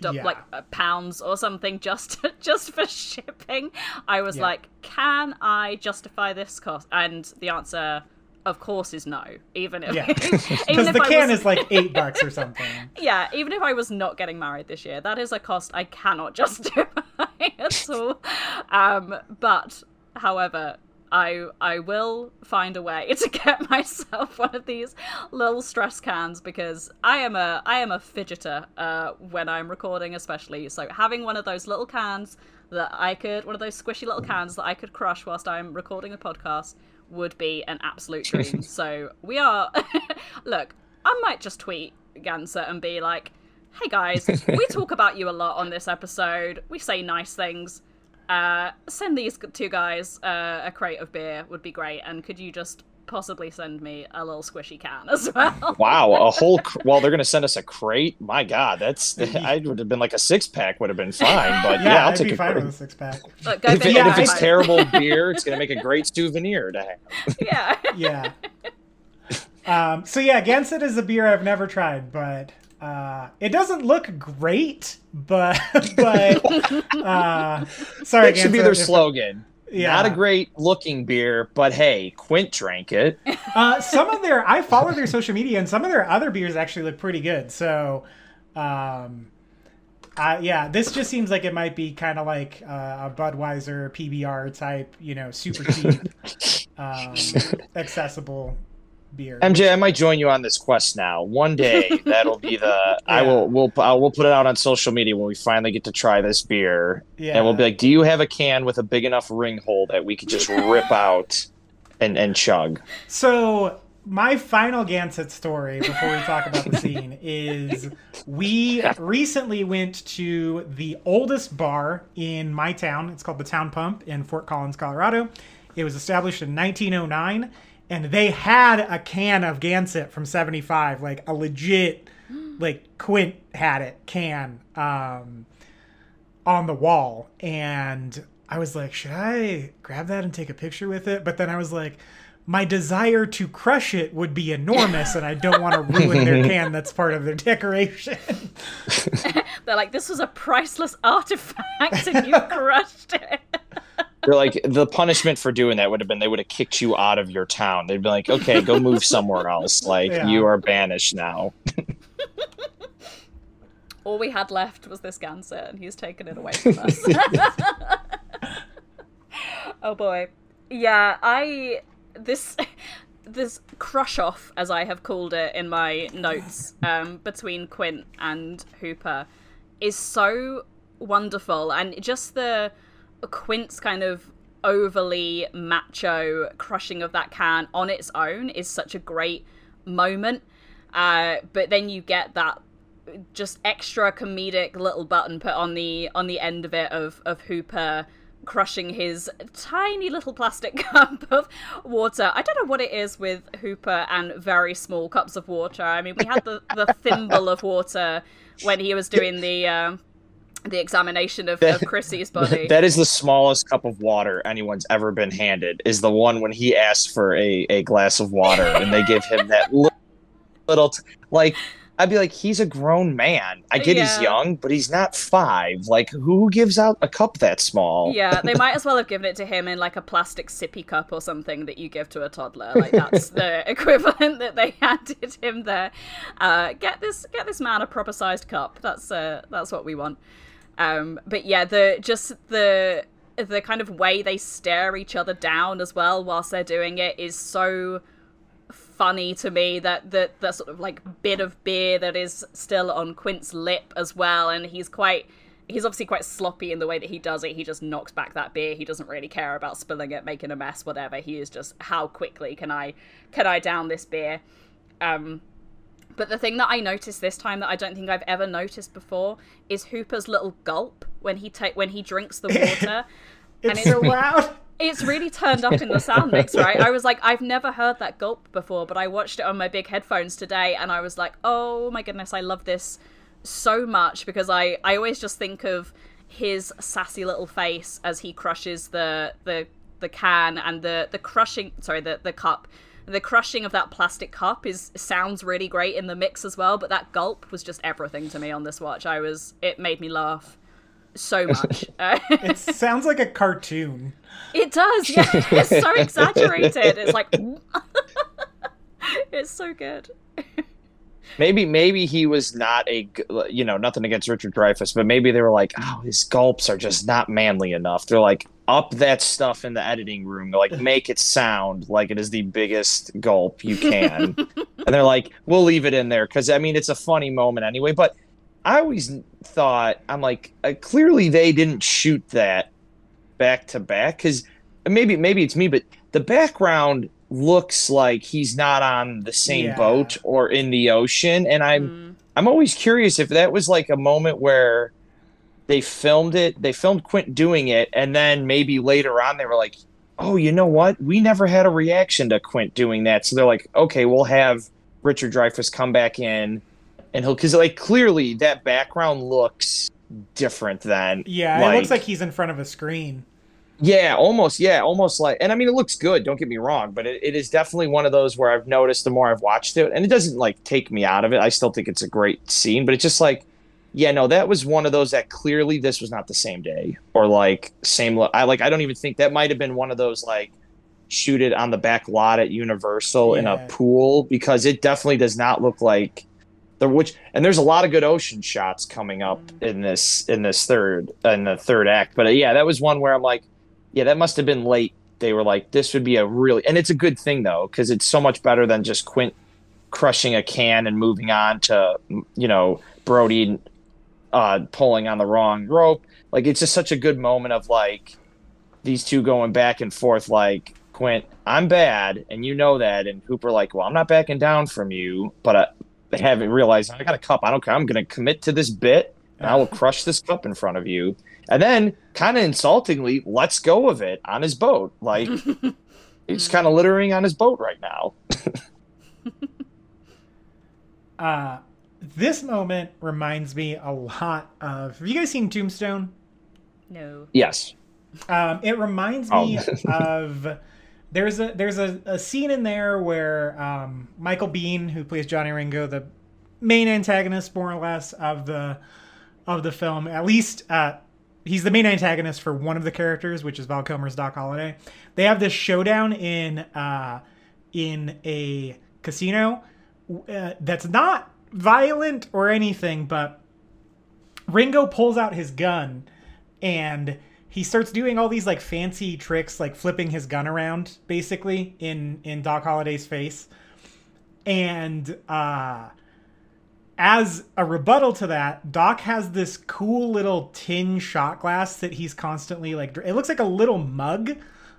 Yeah.
like uh, pounds or something just just for shipping i was
Yeah.
like can i justify this cost and the answer of course is no even if
Yeah,
even
because
if
the
I
can
was-
is like eight bucks or something.
yeah, even if I was not getting married this year, that is a cost I cannot justify at all. Um, but, however, I I will find a way to get myself one of these little stress cans because I am a I am a fidgeter uh, when I'm recording, especially. So having one of those little cans that I could one of those squishy little cans that I could crush whilst I'm recording a podcast would be an absolute dream. so we are look, I might just tweet Gansett and be like, "Hey guys, we talk about you a lot on this episode. We say nice things. uh, send these two guys uh, a crate of beer would be great. And could you just possibly send me a little squishy can as well?
Wow, a whole. Cr- well, they're gonna send us a crate. My God, that's. I would have been like a six pack would have been fine, but yeah,
Yeah,
I'll
I'd
take
be
a
fine
crate.
with a six pack.
Look, go
If, it,
Yeah,
and if it's
I-
terrible beer, it's gonna make a great souvenir to have.
yeah.
Yeah. um, so yeah, Gansett is a beer I've never tried, but uh, it doesn't look great. But but uh, sorry,
That should be their
if-
slogan.
Yeah.
Not a great looking beer, but hey, Quint drank it.
Uh, some of their I follow their social media, and some of their other beers actually look pretty good. So, um, uh, yeah, this just seems like it might be kind of like uh, a Budweiser PBR type, you know, super cheap, um, accessible beer.
MJ, I might join you on this quest now. One day, that'll be the. I will. We'll. Uh, I will put it out on social media when we finally get to try this beer,
Yeah.
and we'll be like, "Do you have a can with a big enough ring hole that we could just rip out and and chug?"
So my final Gansett story before we talk about the scene is we recently went to the oldest bar in my town. It's called the Town Pump in Fort Collins, Colorado. It was established in 1909 and they had a can of Gansett from 75, like a legit like Quint had it can um on the wall and I was like, should I grab that and take a picture with it? But then I was like, my desire to crush it would be enormous, and I don't want to ruin their can that's part of their decoration.
They're like, this was a priceless artifact and you crushed it.
They're like the punishment for doing that would have been they would have kicked you out of your town. They'd be like, "Okay, go move somewhere else. Like
Yeah.
you are banished now."
All we had left was this Gansett, and he's taken it away from us. oh boy. Yeah, I this this crush off, as I have called it in my notes, um, between Quint and Hooper is so wonderful and just the Quint's kind of overly macho crushing of that can on its own is such a great moment. Uh, but then you get that just extra comedic little button put on the on the end of it of of Hooper crushing his tiny little plastic cup of water. I don't know what it is with Hooper and very small cups of water. I mean, we had the the thimble of water when he was doing the um, the examination of, of Chrissie's body.
That is the smallest cup of water anyone's ever been handed. Is the one when he asked for a, a glass of water and they give him that li- little t- like. I'd be like, he's a grown man. I get
Yeah.
he's young, but he's not five. Like, who gives out a cup that small?
Yeah, they might as well have given it to him in like a plastic sippy cup or something that you give to a toddler. Like that's the equivalent that they handed him there. Uh, get this, get this man a proper sized cup. That's uh, that's what we want. Um, but yeah, the just the the kind of way they stare each other down as well whilst they're doing it is so funny to me that that that sort of like bit of beer that is still on Quint's lip as well, and he's quite he's obviously quite sloppy in the way that he does it. He just knocks back that beer. He doesn't really care about spilling it, making a mess, whatever. He is just how quickly can I can I down this beer? Um, but the thing that I noticed this time that I don't think I've ever noticed before is Hooper's little gulp when he take when he drinks the water.
It's
it's-
so loud.
it's really turned up in the sound mix, right? I was like, I've never heard that gulp before, but I watched it on my big headphones today, and I was like, oh my goodness, I love this so much because I I always just think of his sassy little face as he crushes the the the can and the the crushing sorry the the cup the crushing of that plastic cup is sounds really great in the mix as well but that gulp was just everything to me on this watch i was it made me laugh so much
It sounds like a cartoon.
it does, yeah. It's so exaggerated. It's like it's so good.
Maybe maybe he was not a you know nothing against Richard Dreyfuss, but maybe they were like, oh, his gulps are just not manly enough. They're like up that stuff in the editing room. They're like make it sound like it is the biggest gulp you can, and they're like, we'll leave it in there because I mean it's a funny moment anyway. But I always thought I'm like uh, clearly they didn't shoot that back to back because maybe maybe it's me, but the background looks like he's not on the same
Yeah.
boat or in the ocean, and I'm
Mm.
I'm always curious if that was like a moment where they filmed it, they filmed Quint doing it, and then maybe later on they were like, "Oh, you know what? We never had a reaction to Quint doing that." So they're like, "Okay, we'll have Richard Dreyfuss come back in, and he'll because like clearly that background looks different than
Yeah, it looks like he's in front of a screen.
Yeah, almost. Yeah, almost like. And I mean, it looks good. Don't get me wrong, but it, it is definitely one of those where I've noticed the more I've watched it, and it doesn't like take me out of it. I still think it's a great scene, but it's just like, yeah, no, that was one of those that clearly this was not the same day or like same. Lo- I like. I don't even think that might have been one of those like shoot it on the back lot at Universal in a pool because it definitely does not look like the which and there's a lot of good ocean shots coming up in this in this third in the third act but uh, yeah that was one where i'm like yeah that must have been late they were like this would be a really and it's a good thing though because it's so much better than just quint crushing a can and moving on to you know brody uh pulling on the wrong rope like it's just such a good moment of like these two going back and forth like quint i'm bad and you know that and hooper like well i'm not backing down from you but uh, they haven't realized I got a cup. I don't care. I'm going to commit to this bit and I will crush this cup in front of you. And then, kind of insultingly, let's go of it on his boat. Like, he's kind of littering on his boat right now.
Uh, this moment reminds me a lot of. Have you guys seen Tombstone?
No.
Yes.
Um, it reminds me of there's a there's a, a scene in there where um, Michael Biehn, who plays Johnny Ringo, the main antagonist more or less of the of the film, at least uh, he's the main antagonist for one of the characters, which is Val Kilmer's Doc Holliday. They have this showdown in uh, in a casino uh, that's not violent or anything, but Ringo pulls out his gun and he starts doing all these like fancy tricks like flipping his gun around basically in in Doc Holliday's face. And uh as a rebuttal to that, Doc has this cool little tin shot glass that he's constantly like it looks like a little mug.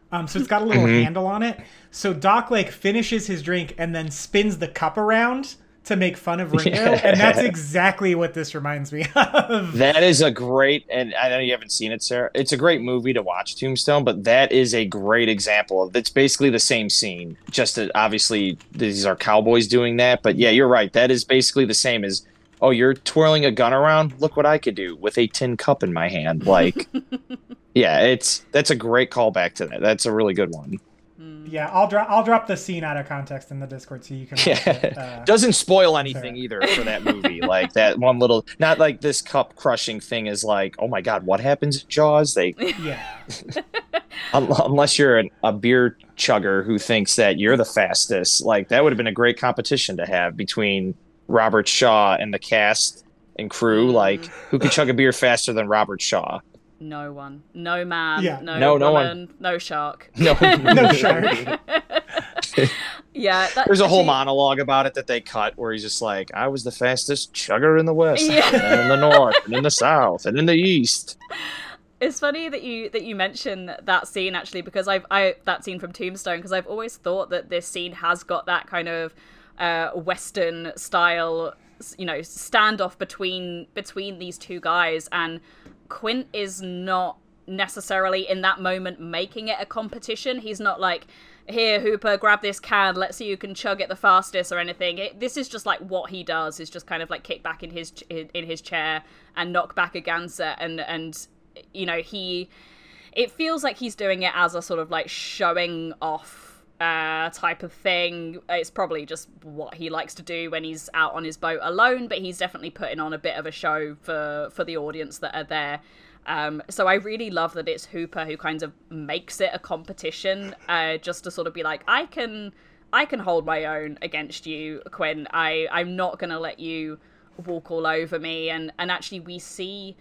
Um, so it's got a little handle on it. So Doc like finishes his drink and then spins the cup around to make fun of Ringo, and that's exactly what this reminds me of.
That is a great, and I know you haven't seen it, Sarah. It's a great movie to watch, Tombstone, but that is a great example of it's basically the same scene. Just that obviously these are cowboys doing that, but yeah, you're right. That is basically the same as oh, you're twirling a gun around. Look what I could do with a tin cup in my hand. Like, yeah, it's that's a great callback to that. That's a really good one.
Yeah, I'll drop I'll drop the scene out of context in the Discord so you can. watch it.
Yeah,
Uh,
doesn't spoil anything either for that movie. like that one little, not like this cup crushing thing is like, oh my god, what happens in Jaws? They
yeah,
unless you're an, a beer chugger who thinks that you're the fastest, like that would have been a great competition to have between Robert Shaw and the cast and crew. Like, who could chug a beer faster than Robert Shaw?
No one. No man.
Yeah.
No,
No, no one.
woman. No shark.
No,
no shark.
Yeah. That,
There's a whole
actually-
monologue about it that they cut where he's just like, "I was the fastest chugger in the west,
Yeah.
and in the north, and in the south, and in the east."
It's funny that you that you mention that scene actually because I've I that scene from Tombstone because I've always thought that this scene has got that kind of uh, Western style, you know, standoff between between these two guys, and Quint is not necessarily in that moment making it a competition. He's not like. Here, Hooper, grab this can. Let's see who can chug it the fastest, or anything. It, this is just like what he does. Is just kind of like kick back in his in in his chair and knock back a Gansett, and and you know he it feels like he's doing it as a sort of like showing off uh type of thing it's probably just what he likes to do when he's out on his boat alone but he's definitely putting on a bit of a show for for the audience that are there um, so I really love that it's Hooper who kind of makes it a competition, uh, just to sort of be like, I can, I can hold my own against you, Quinn. I, I'm not gonna let you walk all over me. And and actually, we see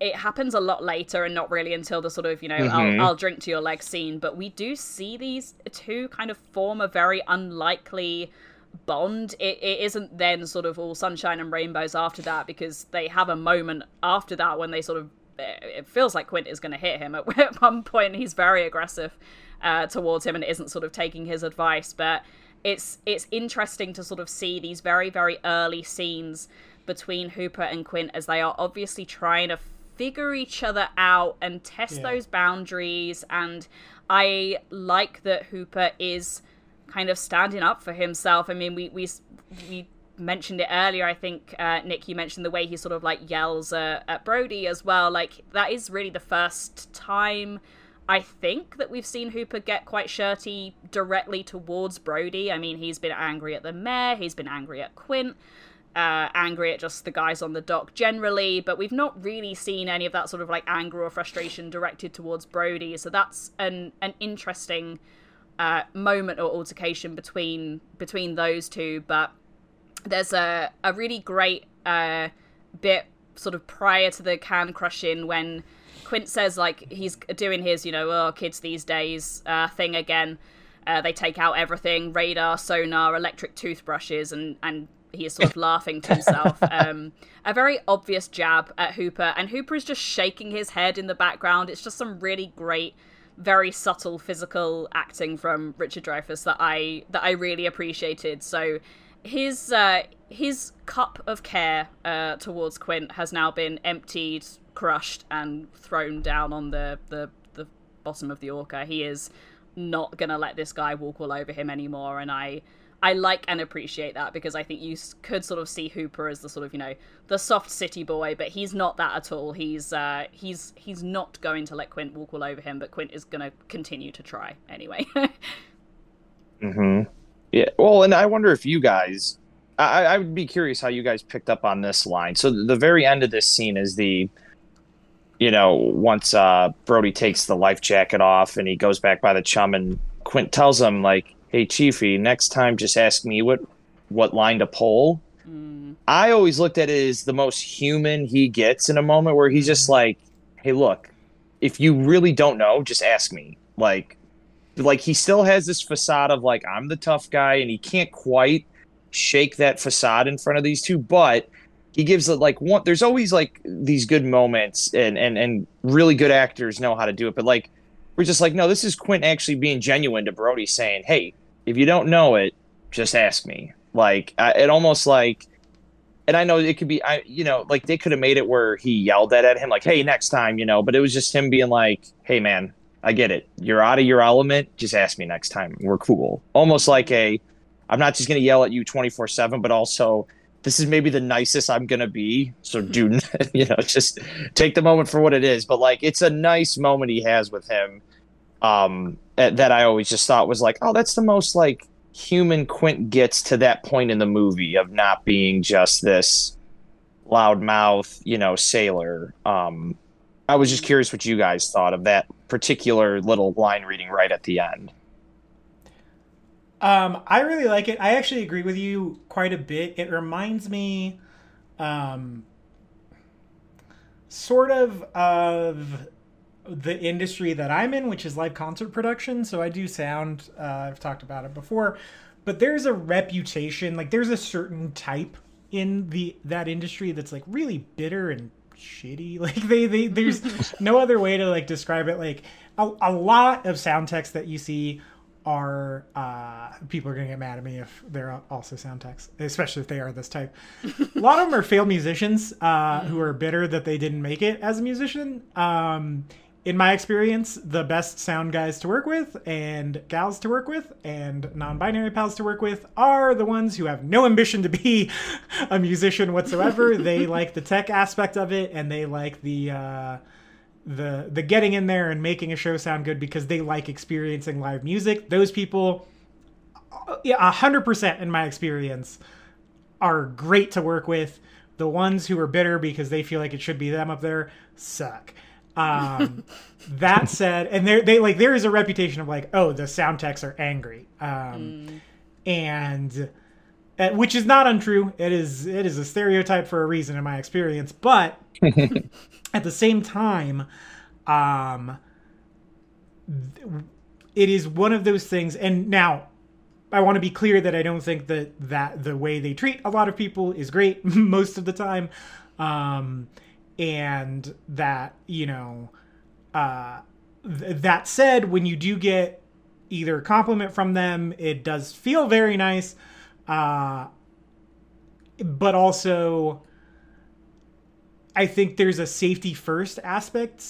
it- happens a lot later and not really until the sort of you know I'll, I'll drink to your leg scene but we do see these two kind of form a very unlikely bond. It, it isn't then sort of all sunshine and rainbows after that because they have a moment after that when they sort of it feels like quint is going to hit him at, at one point. He's very aggressive uh, towards him and isn't sort of taking his advice but it's it's interesting to sort of see these very very early scenes between Hooper and Quint as they are obviously trying to figure each other out and test
Yeah.
those boundaries. And I like that Hooper is kind of standing up for himself. I mean, we we we mentioned it earlier. I think uh, Nick, you mentioned the way he sort of like yells uh, at Brody as well. Like that is really the first time. I think that we've seen Hooper get quite shirty directly towards Brody. I mean, he's been angry at the mayor, he's been angry at Quint, uh, angry at just the guys on the dock generally, but we've not really seen any of that sort of like anger or frustration directed towards Brody. So that's an an interesting uh, moment or altercation between between those two. But there's a a really great uh, bit sort of prior to the can crushing when Quint says like he's doing his you know oh kids these days uh, thing again. Uh, they take out everything radar, sonar, electric toothbrushes, and and he is sort of laughing to himself. Um, a very obvious jab at Hooper, and Hooper is just shaking his head in the background. It's just some really great, very subtle physical acting from Richard Dreyfuss that I that I really appreciated. So his uh, his cup of care uh, towards Quint has now been emptied, crushed, and thrown down on the the, the bottom of the orca. He is not gonna let this guy walk all over him anymore, and I. I like and appreciate that because I think you could sort of see Hooper as the sort of you know the soft city boy, but he's not that at all. He's uh, he's he's not going to let Quint walk all over him, but Quint is going to continue to try anyway.
hmm Yeah. Well, and I wonder if you guys, I, I would be curious how you guys picked up on this line. So the very end of this scene is the, you know, once uh, Brody takes the life jacket off and he goes back by the chum, and Quint tells him like, "Hey, Chiefy, next time just ask me what what line to pull." Mm. I always looked at it as the most human he gets in a moment where he's just mm. like, "Hey, look, if you really don't know, just ask me." Like, like he still has this facade of like I'm the tough guy, and he can't quite shake that facade in front of these two, but he gives it like one. There's always like these good moments, and and and really good actors know how to do it. But like, we're just like, no, this is Quint actually being genuine to Brody, saying, "Hey, if you don't know it, just ask me." Like, I, it almost like. And I know it could be, I you know, like they could have made it where he yelled that at him, like, "Hey, next time," you know. But it was just him being like, "Hey, man, I get it. You're out of your element. Just ask me next time. We're cool." Almost like a, I'm not just gonna yell at you 24 seven, but also this is maybe the nicest I'm gonna be. So do hmm. you know, just take the moment for what it is. But like, it's a nice moment he has with him, um, eh, that I always just thought was like, oh, that's the most like human Quint gets to that point in the movie of not being just this loudmouth, you know, sailor. Um, I was just curious what you guys thought of that particular little line reading right at the end.
Um, I really like it. I actually agree with you quite a bit. It reminds me, um, sort of of the industry that I'm in, which is live concert production. So I do sound. Uh, I've talked about it before, but there's a reputation. Like there's a certain type in the that industry that's like really bitter and shitty. Like they, they there's no other way to like describe it. Like a, a lot of sound techs that you see are uh, people are gonna get mad at me if they're also sound techs, especially if they are this type. a lot of them are failed musicians uh, who are bitter that they didn't make it as a musician. Um, in my experience, the best sound guys to work with and gals to work with and non-binary pals to work with are the ones who have no ambition to be a musician whatsoever. they like the tech aspect of it and they like the uh, the the getting in there and making a show sound good because they like experiencing live music. Those people, uh, yeah, hundred percent in my experience, are great to work with. The ones who are bitter because they feel like it should be them up there suck. Um, that said, and they they like there is a reputation of like, oh, the sound techs are angry, um, and uh, which is not untrue. It is it is a stereotype for a reason in my experience, but at the same time, um, it is one of those things. And now, I want to be clear that I don't think that that the way they treat a lot of people is great most of the time, um, and that you know, uh, th- that said, when you do get either a compliment from them, it does feel very nice, uh, but also I think there's a safety first aspect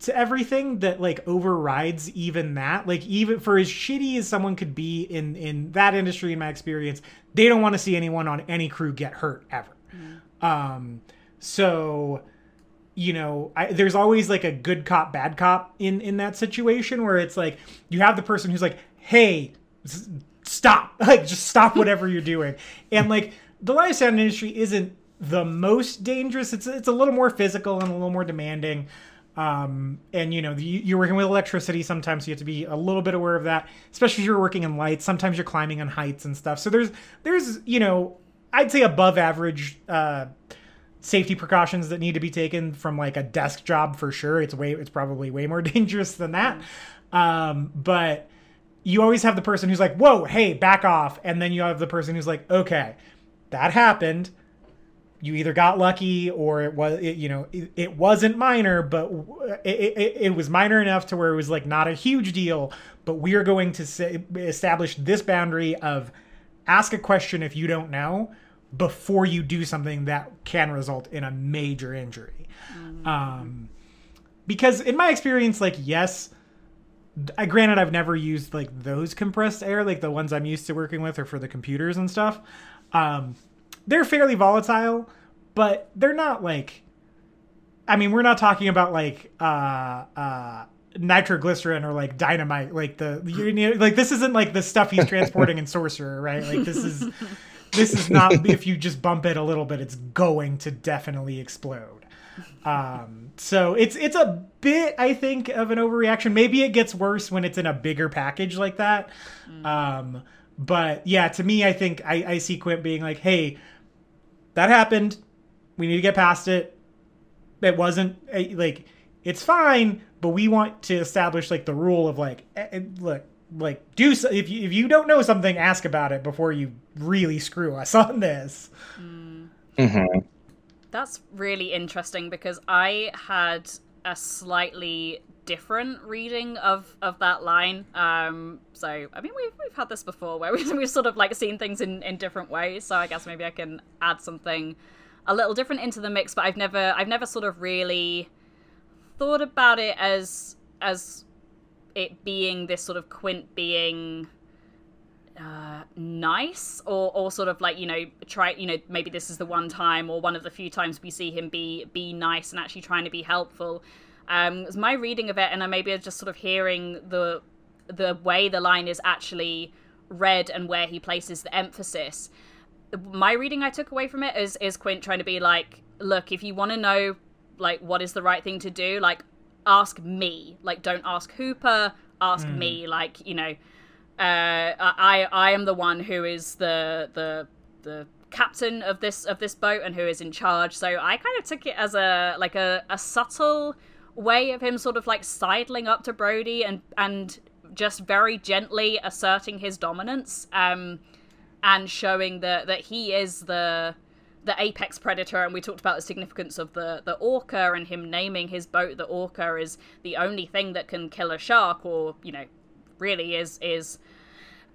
to everything that like overrides even that. Like even for as shitty as someone could be in in that industry, in my experience, they don't want to see anyone on any crew get hurt ever. Um, so you know, I, there's always like a good cop, bad cop in in that situation where it's like you have the person who's like, "Hey, s- stop! Like, just stop whatever you're doing." And like the live sound industry isn't the most dangerous. It's it's a little more physical and a little more demanding. Um, and you know, you, you're working with electricity. Sometimes so you have to be a little bit aware of that, especially if you're working in lights. Sometimes you're climbing on heights and stuff. So there's there's you know, I'd say above average. Uh, safety precautions that need to be taken from like a desk job for sure. It's way it's probably way more dangerous than that. Um, but you always have the person who's like, "Whoa, hey, back off," and then you have the person who's like, "Okay, that happened. You either got lucky or it was, it, you know, it, it wasn't minor, but it, it, it was minor enough to where it was like not a huge deal. But we are going to say, establish this boundary of ask a question if you don't know before you do something that can result in a major injury. Um, because in my experience, like yes, I granted I've never used like those compressed air, like the ones I'm used to working with, or for the computers and stuff. Um, they're fairly volatile, but they're not like. I mean, we're not talking about like uh, uh, nitroglycerin or like dynamite, like the you know, like this isn't like the stuff he's transporting in Sorcerer, right? Like this is this is not if you just bump it a little bit, it's going to definitely explode. Um, so it's it's a bit, I think, of an overreaction. Maybe it gets worse when it's in a bigger package like that. Um, but yeah, to me, I think I, I see Quint being like, "Hey, that happened. We need to get past it. It wasn't eh, like it's fine, but we want to establish like the rule of like, eh, eh, look, like do so, if you if you don't know something, ask about it before you really screw us on this."
hmm
That's really interesting because I had a slightly different reading of of that line. Um, so I mean, we've we've had this before where we've, we've sort of like seen things in in different ways. So I guess maybe I can add something a little different into the mix. But I've never I've never sort of really thought about it as as it being this sort of Quint being uh, nice or or sort of like you know try you know maybe this is the one time or one of the few times we see him be be nice and actually trying to be helpful. Um it's my reading of it and i maybe just sort of hearing the the way the line is actually read and where he places the emphasis. My reading i took away from it is is quint trying to be like look if you want to know like what is the right thing to do like ask me like don't ask hooper ask me like you know uh, I I am the one who is the the the captain of this of this boat and who is in charge. So I kind of took it as a like a, a subtle way of him sort of like sidling up to Brody and and just very gently asserting his dominance um and showing that that he is the the apex predator and we talked about the significance of the the orca and him naming his boat the orca is the only thing that can kill a shark or you know really is is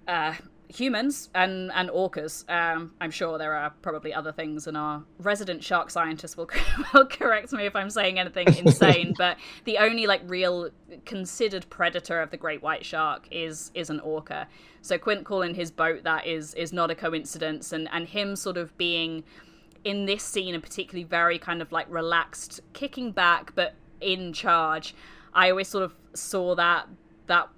uh, humans and and orcas. Um, I'm sure there are probably other things, and our resident shark scientist will will correct me if I'm saying anything insane. but the only like real considered predator of the great white shark is is an orca. So Quint calling his boat that is is not a coincidence, and and him sort of being in this scene and particularly very kind of like relaxed, kicking back but in charge. I always sort of saw that that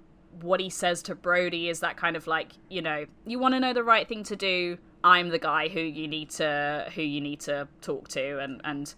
what he says to Brody is that kind of like, you know, you want to know the right thing to do. I'm the guy who you need to who you need to talk to and and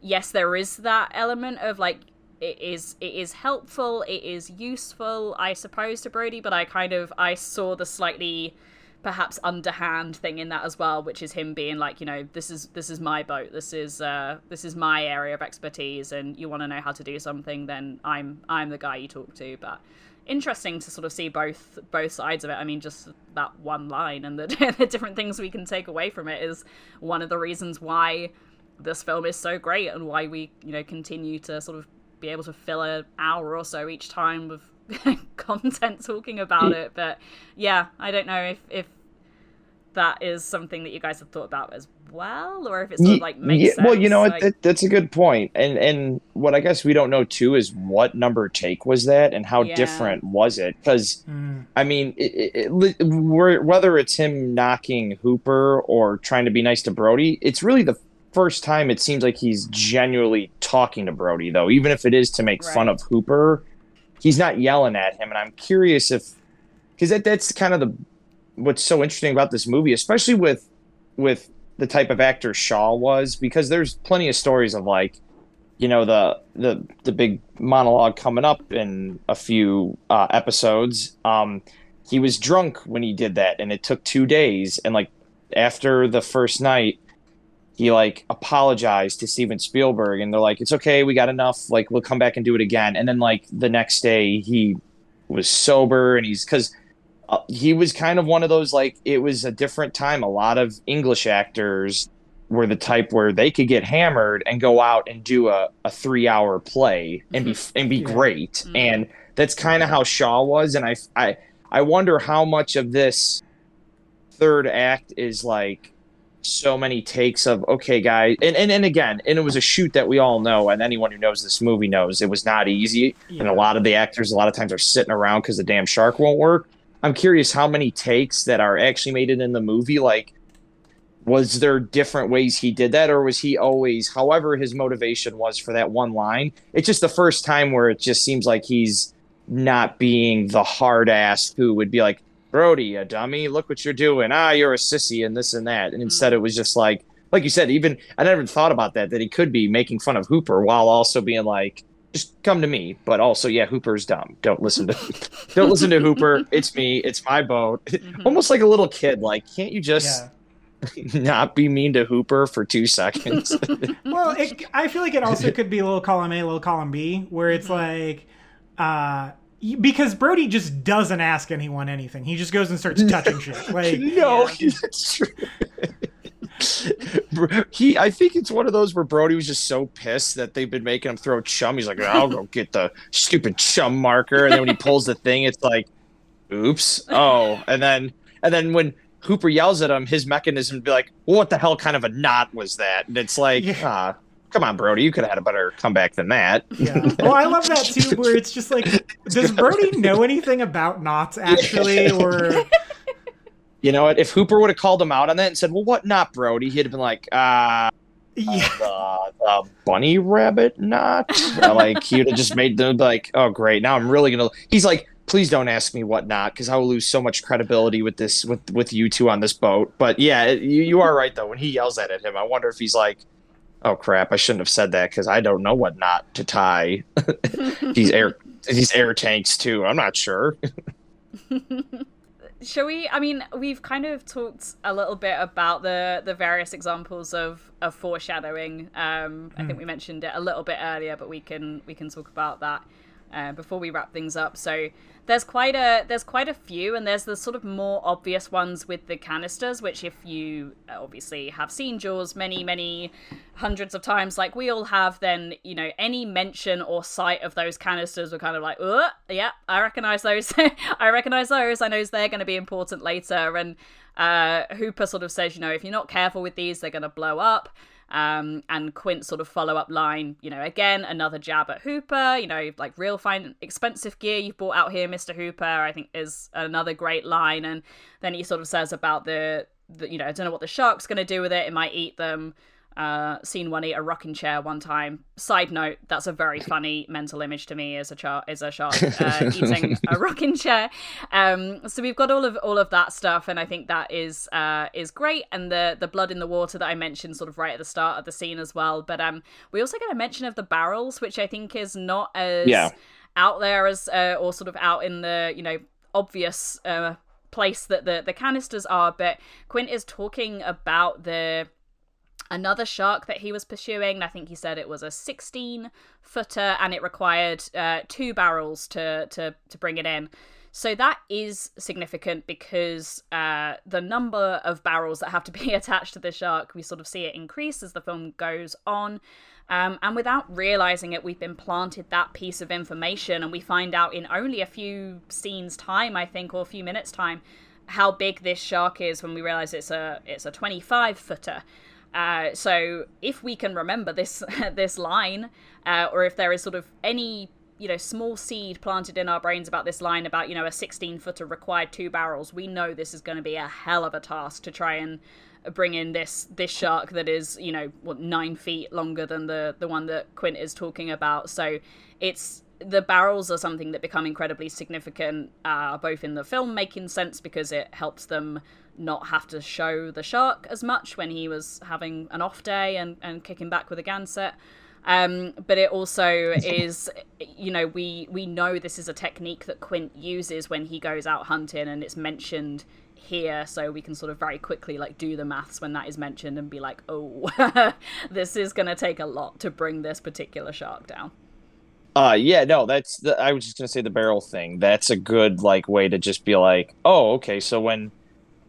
yes, there is that element of like it is it is helpful, it is useful, I suppose, to Brody, but I kind of I saw the slightly perhaps underhand thing in that as well, which is him being like, you know, this is this is my boat, this is uh this is my area of expertise, and you want to know how to do something, then I'm I'm the guy you talk to. But interesting to sort of see both both sides of it. I mean, just that one line and the, the different things we can take away from it is one of the reasons why this film is so great and why we you know continue to sort of be able to fill an hour or so each time with content talking about it but yeah i don't know if if that is something that you guys have thought about as well, or if it's sort of like makes
yeah,
sense.
well, you know,
like,
that, that's a good point. And and what I guess we don't know too is what number take was that, and how
Yeah.
different was it? Because
Mm.
I mean, it, it, it, whether it's him knocking Hooper or trying to be nice to Brody, it's really the first time it seems like he's genuinely talking to Brody, though, even if it is to make fun of Hooper. He's not yelling at him, and I'm curious if because that, that's kind of the what's so interesting about this movie, especially with with the type of actor Shaw was, because there's plenty of stories of like, you know, the the the big monologue coming up in a few uh, episodes. Um, he was drunk when he did that, and it took two days. And like after the first night, he like apologized to Steven Spielberg, and they're like, "It's okay, we got enough. Like we'll come back and do it again." And then like the next day, he was sober, and he's because uh, he was kind of one of those like it was a different time. A lot of English actors were the type where they could get hammered and go out and do a, a three hour play and be and be great. And that's kind of how Shaw was. And I I I wonder how much of this third act is like so many takes of okay guys and, and and again and it was a shoot that we all know and anyone who knows this movie knows it was not easy and a lot of the actors a lot of times are sitting around because the damn shark won't work. I'm curious how many takes that are actually made it in the movie like was there different ways he did that or was he always however his motivation was for that one line it's just the first time where it just seems like he's not being the hard ass who would be like brody a dummy. Look what you're doing. Ah you're a sissy and this and that. And instead it was just like like you said even i never thought about that that he could be making fun of hooper while also being like just come to me. But also yeah hooper's dumb. Don't listen to don't listen to hooper. It's me. It's my boat. Almost like a little kid like can't you just
Yeah.
not be mean to Hooper for two seconds.
Well, it, I feel like it also could be a little column A, little column B, where it's like, uh, y- because Brody just doesn't ask anyone anything. He just goes and starts touching shit. Like,
no, that's true. He, I think it's one of those where Brody was just so pissed that they've been making him throw chum. He's like, "I'll go get the stupid chum marker," and then when he pulls the thing, it's like, "Oops, oh!" And then, and then when Hooper yells at him, his mechanism would be like, well, "What the hell kind of a knot was that?" And it's like,
Yeah.
ah, come on, Brody, you could have had a better comeback than that.
yeah. Well, I love that too, where it's just like, does Brody know anything about knots actually, or
You know what? If Hooper would have called him out on that and said, "Well, what not, Brody?" He'd have been like, "Ah,
yeah,
the, the bunny rabbit knot." Uh, like he'd have just made them like, "Oh, great! Now I'm really gonna." He's like, "Please don't ask me what not, because I will lose so much credibility with this with with you two on this boat." But yeah, you you are right though. When he yells that at him, I wonder if he's like. Oh crap! I shouldn't have said that because I don't know what knot to tie. these air, these air tanks too. I'm not sure.
Shall we? I mean, we've kind of talked a little bit about the the various examples of of foreshadowing. Um, I think we mentioned it a little bit earlier, but we can we can talk about that uh, before we wrap things up. So there's quite a there's quite a few, and there's the sort of more obvious ones with the canisters, which if you obviously have seen Jaws many many hundreds of times, like we all have, then you know any mention or sight of those canisters, we're kind of like, oh, yeah, I recognize those. I recognize those. I know they're going to be important later. And uh, Hooper sort of says, you know, if you're not careful with these, they're going to blow up. Um, and Quint sort of follow up line, you know, again, another jab at Hooper, you know, like real fine, expensive gear you've brought out here, Mr. Hooper, I think is another great line. And then he sort of says about the, the you know, I don't know what the shark's going to do with it. It might eat them. Uh, seen one eat a rocking chair one time. Side note: that's a very funny mental image to me as a char- as a shark uh, eating a rocking chair. Um, so we've got all of all of that stuff, and I think that is uh, is great. And the the blood in the water that I mentioned, sort of right at the start of the scene as well. But um, we also get a mention of the barrels, which I think is not as
Yeah.
out there as uh, or sort of out in the you know obvious uh, place that the the canisters are. But Quint is talking about the another shark that he was pursuing. I think he said it was a 16 footer and it required uh, two barrels to, to, to bring it in. So that is significant because uh, the number of barrels that have to be attached to the shark, we sort of see it increase as the film goes on. Um, and without realizing it, we've been planted that piece of information, and we find out in only a few scenes' time, I think, or a few minutes' time, how big this shark is when we realize it's a it's a 25 footer. Uh, so if we can remember this this line, uh, or if there is sort of any you know small seed planted in our brains about this line about you know a 16 footer required two barrels, we know this is going to be a hell of a task to try and bring in this this shark that is you know what nine feet longer than the the one that Quint is talking about. So it's the barrels are something that become incredibly significant, uh, both in the film making sense because it helps them not have to show the shark as much when he was having an off day and, and kicking back with a Gansett. Um, but it also is, you know, we we know this is a technique that Quint uses when he goes out hunting, and it's mentioned here, so we can sort of very quickly like do the maths when that is mentioned and be like, oh, this is going to take a lot to bring this particular shark down.
Uh yeah, no, that's the I was just gonna say the barrel thing. That's a good like way to just be like, oh, okay, so when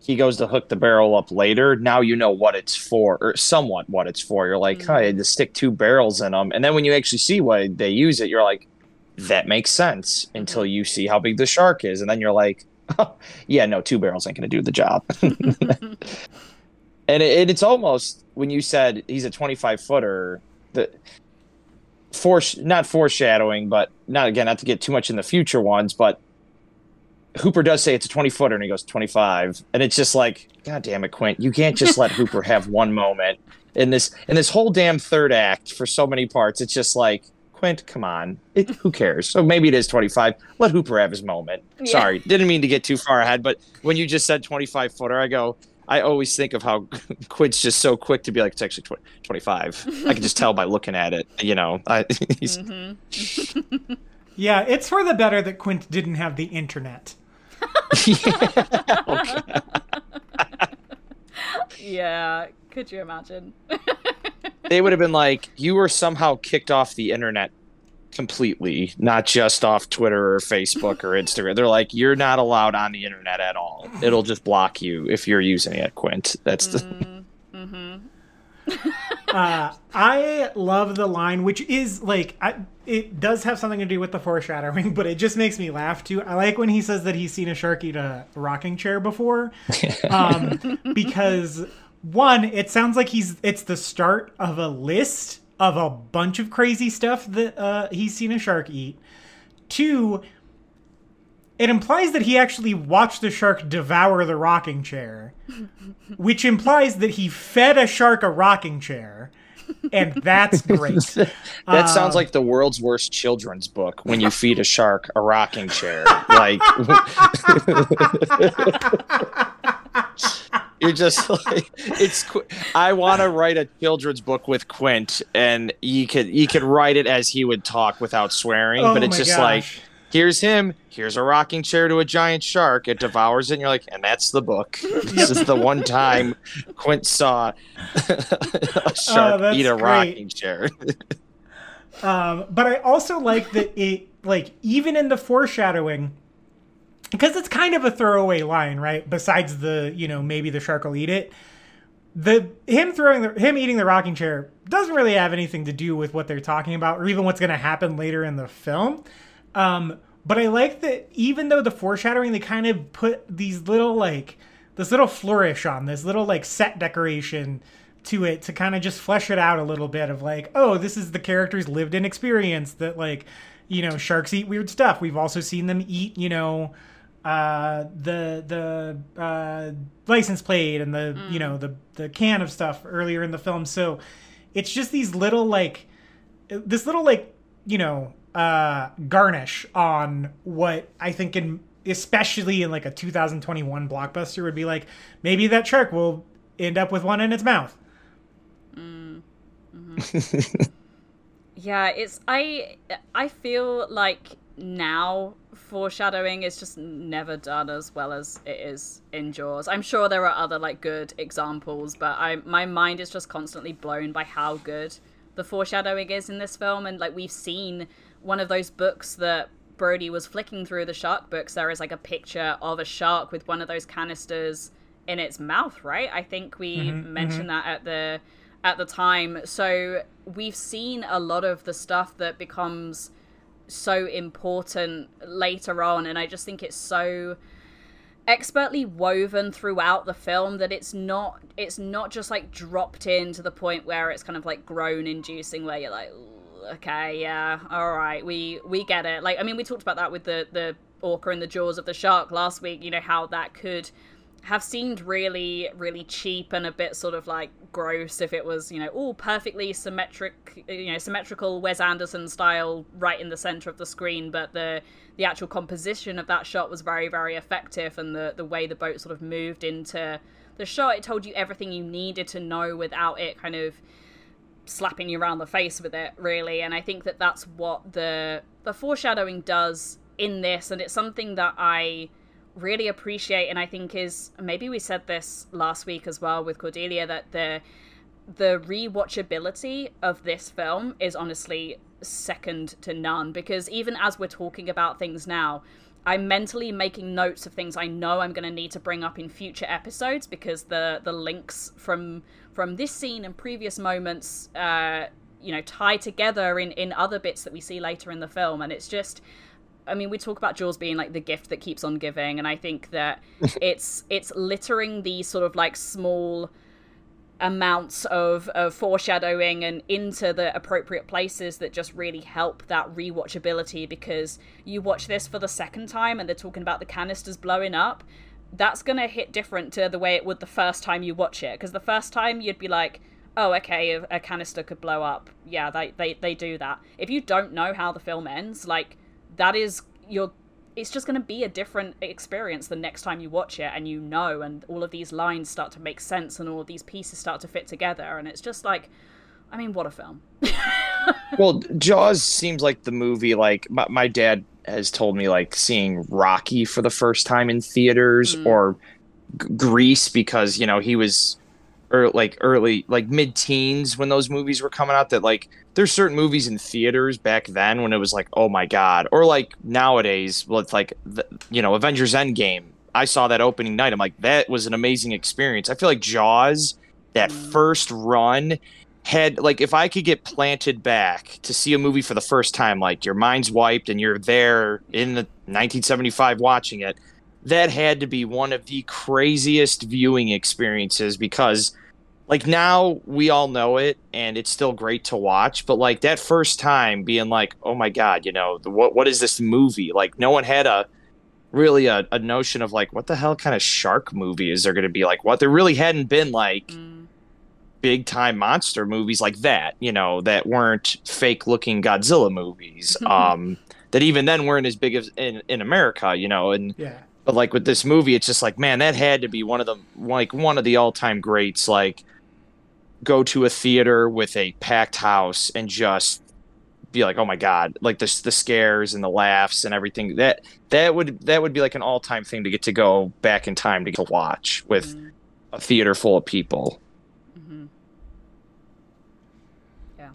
he goes to hook the barrel up later, now you know what it's for, or somewhat what it's for. You're like, mm-hmm. hey, to stick two barrels in them, and then when you actually see why they use it, you're like, that makes sense until you see how big the shark is, and then you're like, oh, yeah, no, two barrels ain't gonna do the job. and it, it's almost when you said he's a 25 footer, that for not foreshadowing, but not again, not to get too much in the future ones, but Hooper does say it's a 20 footer and he goes 25. And it's just like, God damn it, Quint, you can't just let Hooper have one moment in this in this whole damn third act for so many parts. It's just like, Quint, come on. It, who cares? So maybe it is 25. Let Hooper have his moment. Yeah. Sorry, didn't mean to get too far ahead, but when you just said 25 footer, I go, I always think of how Quint's just so quick to be like, it's actually 20, 25. I can just tell by looking at it, you know. I,
mm-hmm. yeah, it's for the better that Quint didn't have the internet.
Yeah, yeah, could you imagine?
they would have been like, you were somehow kicked off the internet completely, not just off Twitter or Facebook or Instagram. They're like, you're not allowed on the internet at all. It'll just block you if you're using it, Quint. That's the. Mm.
Uh, I love the line, which is like, I, it does have something to do with the foreshadowing, but it just makes me laugh too. I like when he says that he's seen a shark eat a rocking chair before, um, because one, it sounds like he's it's the start of a list of a bunch of crazy stuff that uh, he's seen a shark eat. Two, it implies that he actually watched the shark devour the rocking chair, which implies that he fed a shark a rocking chair. And that's great.
that uh, sounds like the world's worst children's book when you feed a shark a rocking chair. Like You're just like it's. I want to write a children's book with Quint, and you could you could write it as he would talk without swearing, oh but it's just gosh. like here's him. Here's a rocking chair to a giant shark. It devours it. And you're like, and that's the book. This is the one time Quint saw a shark oh, eat a great. rocking chair.
um, but I also like that it, like, even in the foreshadowing, because it's kind of a throwaway line, right? Besides the, you know, maybe the shark will eat it. The him throwing the him eating the rocking chair doesn't really have anything to do with what they're talking about or even what's going to happen later in the film. Um, but I like that even though the foreshadowing they kind of put these little like this little flourish on this little like set decoration to it to kind of just flesh it out a little bit of like, oh, this is the character's lived in experience that like, you know, sharks eat weird stuff. We've also seen them eat, you know, uh, the the uh, license plate and the mm. you know the the can of stuff earlier in the film. So it's just these little like this little like you know uh, garnish on what I think in especially in like a 2021 blockbuster would be like maybe that shark will end up with one in its mouth.
Mm. Mm-hmm. yeah, it's I I feel like now foreshadowing is just never done as well as it is in Jaws. I'm sure there are other like good examples, but I my mind is just constantly blown by how good the foreshadowing is in this film and like we've seen one of those books that Brody was flicking through the shark books there is like a picture of a shark with one of those canisters in its mouth, right? I think we mm-hmm, mentioned mm-hmm. that at the at the time. So we've seen a lot of the stuff that becomes so important later on and i just think it's so expertly woven throughout the film that it's not it's not just like dropped in to the point where it's kind of like groan inducing where you're like "Ooh, okay yeah all right we we get it. Like i mean we talked about that with the the orca in the jaws of the shark last week you know how that could have seemed really really cheap and a bit sort of like gross if it was you know all perfectly symmetric you know symmetrical wes anderson style right in the center of the screen but the the actual composition of that shot was very very effective and the the way the boat sort of moved into the shot it told you everything you needed to know without it kind of slapping you around the face with it really. And i think that that's what the the foreshadowing does in this. And it's something that i really appreciate. And I think is maybe we said this last week as well with Cordelia that the the rewatchability of this film is honestly second to none. Because even as we're talking about things now I'm mentally making notes of things I know I'm going to need to bring up in future episodes because the the links from from this scene and previous moments uh you know tie together in in other bits that we see later in the film. And it's just I mean, we talk about Jaws being like the gift that keeps on giving, and I think that it's it's littering these sort of like small amounts of, of foreshadowing and into the appropriate places that just really help that rewatchability. Because you watch this for the second time and they're talking about the canisters blowing up that's gonna hit different to the way it would the first time you watch it because the first time you'd be like oh okay a, a canister could blow up yeah they, they they do that if you don't know how the film ends like that is your it's just going to be a different experience the next time you watch it and you know and all of these lines start to make sense and all of these pieces start to fit together and it's just like i mean what a film
well, Jaws seems like the movie. Like my, my dad has told me, like seeing Rocky for the first time in theaters hmm. or G- Grease because you know he was, or like early, like mid teens when those movies were coming out. That like there's certain movies in theaters back then when it was like, oh my god, or like nowadays, well, it's like the, you know Avengers Endgame. I saw that opening night. I'm like, that was an amazing experience. I feel like Jaws, that hmm. first run had like if I could get planted back to see a movie for the first time, like your mind's wiped and you're there in the 1975 watching it, that had to be one of the craziest viewing experiences because like now we all know it and it's still great to watch, but like that first time being like, oh my god, you know, the, what what is this movie? Like no one had a really a, a notion of like what the hell kind of shark movie is there going to be like what there really hadn't been like mm. Big time monster movies like that, you know, that weren't fake looking Godzilla movies. um, that even then weren't as big as in, in America, you know, and
Yeah.
but like with this movie, it's just like, man, that had to be one of the like one of the all time greats. Like, go to a theater with a packed house and just be like, oh my god, like the the scares and the laughs and everything. That that would that would be like an all time thing to get to go back in time to get to watch with a theater full of people.
yeah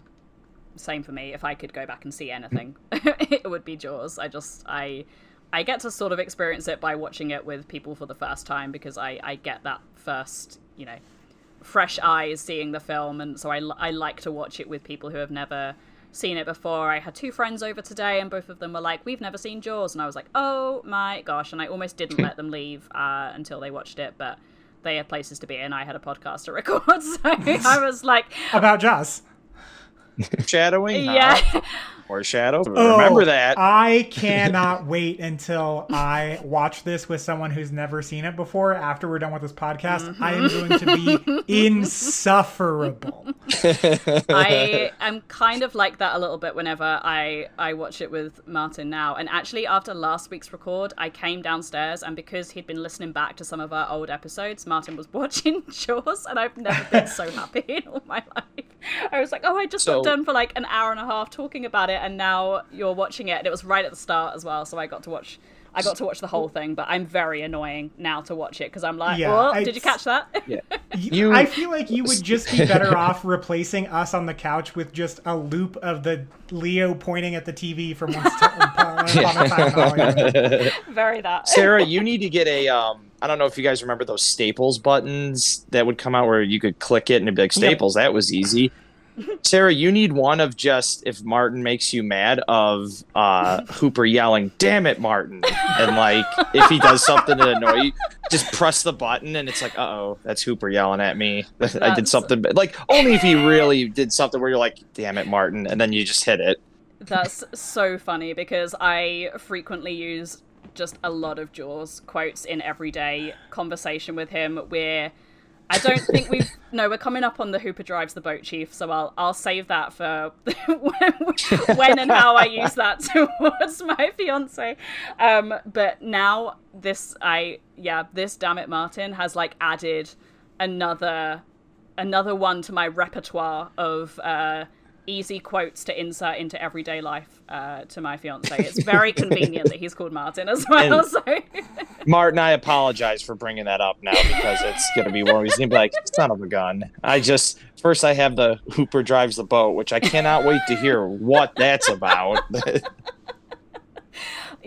same for me. If i could go back and see anything it would be jaws. I just i i get to sort of experience it by watching it with people for the first time because i i get that first you know fresh eyes seeing the film. And so i, I like to watch it with people who have never seen it before. I had two friends over today and both of them were like we've never seen jaws. And i was like oh my gosh. And i almost didn't let them leave uh, until they watched it but they had places to be and i had a podcast to record. So i was like
About Jaws.
Shadowing,
yeah
shadow.
Oh,
Remember that.
I cannot wait until I watch this with someone who's never seen it before. After we're done with this podcast, I am mm-hmm. going to be insufferable.
I am kind of like that a little bit whenever I I watch it with Martin now. And actually, after last week's record, I came downstairs, and because he'd been listening back to some of our old episodes, Martin was watching Jaws, and I've never been so happy in all my life. I was like, oh, I just
So-
got done for like an hour and a half talking about it, and now you're watching it, and it was right at the start as well, so I got to watch. I got to watch the whole thing, but I'm very annoying now to watch it because I'm like,
Yeah,
oh, did you catch that?
Yeah.
You,
You-
I feel like you would just be better off replacing us on the couch with just a loop of the Leo pointing at the TV from once to, upon a time
very that.
Sarah, you need to get a. Um, I don't know if you guys remember those Staples buttons that would come out where you could click it and it'd be like Staples. That was easy. Sarah, you need one of just if Martin makes you mad of uh, Hooper yelling, "Damn it, Martin!" and like if he does something to annoy you, just press the button and it's like, "Uh oh, that's Hooper yelling at me. I did something." But like only if he really did something where you're like, "Damn it, Martin," and then you just hit it.
That's so funny because I frequently use just a lot of Jaws quotes in everyday conversation with him where I don't think we've no, we're coming up on the Hooper drives the boat chief, so I'll I'll save that for when, when and how I use that towards my fiance. Um, but now this I yeah, this damn it Martin has like added another another one to my repertoire of uh, easy quotes to insert into everyday life uh, to my fiance. It's very convenient that he's called Martin as well.
And-
So
Martin, I apologize for bringing that up now because it's gonna be one. He's gonna be like, "Son of a gun!" I just first I have the Hooper drives the boat, which I cannot wait to hear what that's about.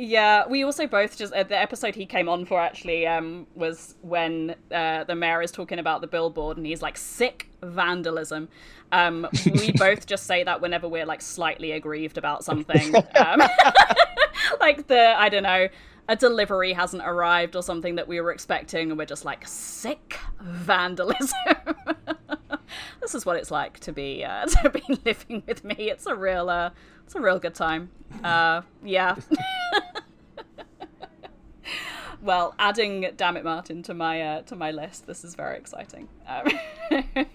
yeah, we also both just uh, the episode he came on for actually um, was when uh, the mayor is talking about the billboard and he's like sick vandalism. Um, we both just say that whenever we're like slightly aggrieved about something. Um, like the I don't know a delivery hasn't arrived or something that we were expecting and we're just like sick vandalism this is what it's like to be uh, to be living with me it's a real uh, it's a real good time uh, yeah well adding damn it martin to my uh, to my list this is very exciting um,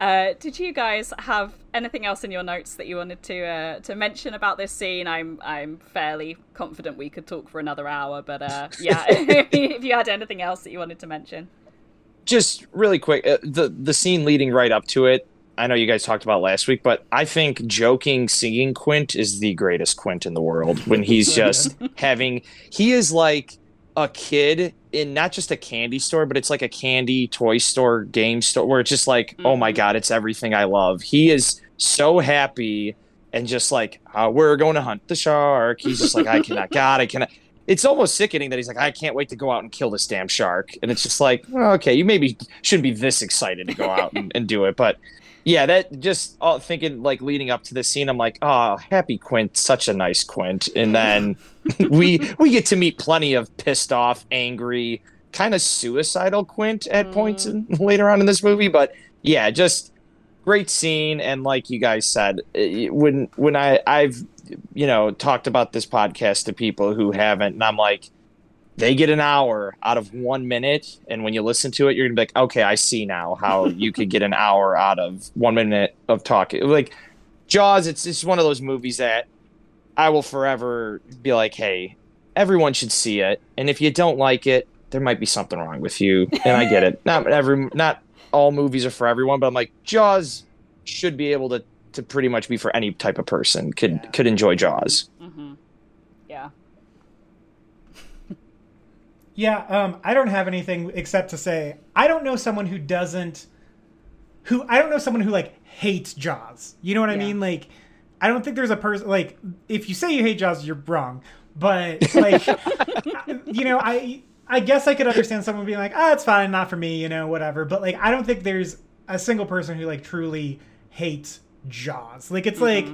Uh, did you guys have anything else in your notes that you wanted to uh, to mention about this scene? I'm I'm fairly confident we could talk for another hour, but uh, yeah, if you had anything else that you wanted to mention,
just really quick, uh, the the scene leading right up to it. I know you guys talked about last week, but I think joking singing Quint is the greatest Quint in the world when he's just having he is like a kid in not just a candy store, but it's like a candy toy store, game store where it's just like, oh my god, it's everything I love. He is so happy and just like, uh, we're going to hunt the shark. He's just like, I cannot, God, I cannot. It's almost sickening that he's like, I can't wait to go out and kill this damn shark. And it's just like, okay, you maybe shouldn't be this excited to go out and, and do it, but yeah, that just all thinking like leading up to this scene, I'm like, oh, happy Quint, such a nice Quint. And then we we get to meet plenty of pissed off, angry, kind of suicidal Quint at points in, later on in this movie. But yeah, just great scene. And like you guys said, eh, when when I I've you know talked about this podcast to people who haven't, and I'm like, they get an hour out of one minute, and when you listen to it, you're gonna be like, okay, I see now how you could get an hour out of one minute of talking. Like Jaws, it's it's one of those movies that I will forever be like, hey, everyone should see it, and if you don't like it, there might be something wrong with you, and I get it. Not every, not all movies are for everyone, but I'm like, Jaws should be able to to pretty much be for any type of person could
Yeah.
could enjoy Jaws. Mm-hmm.
yeah,
Yeah, um, I don't have anything except to say I don't know someone who doesn't, who I don't know someone who like hates Jaws. You know what I
Yeah.
mean? Like, I don't think there's a person like if you say you hate Jaws, you're wrong. But like, you know, I I guess I could understand someone being like, ah, it's fine, not for me, you know, whatever. But like, I don't think there's a single person who like truly hates Jaws. Like, it's like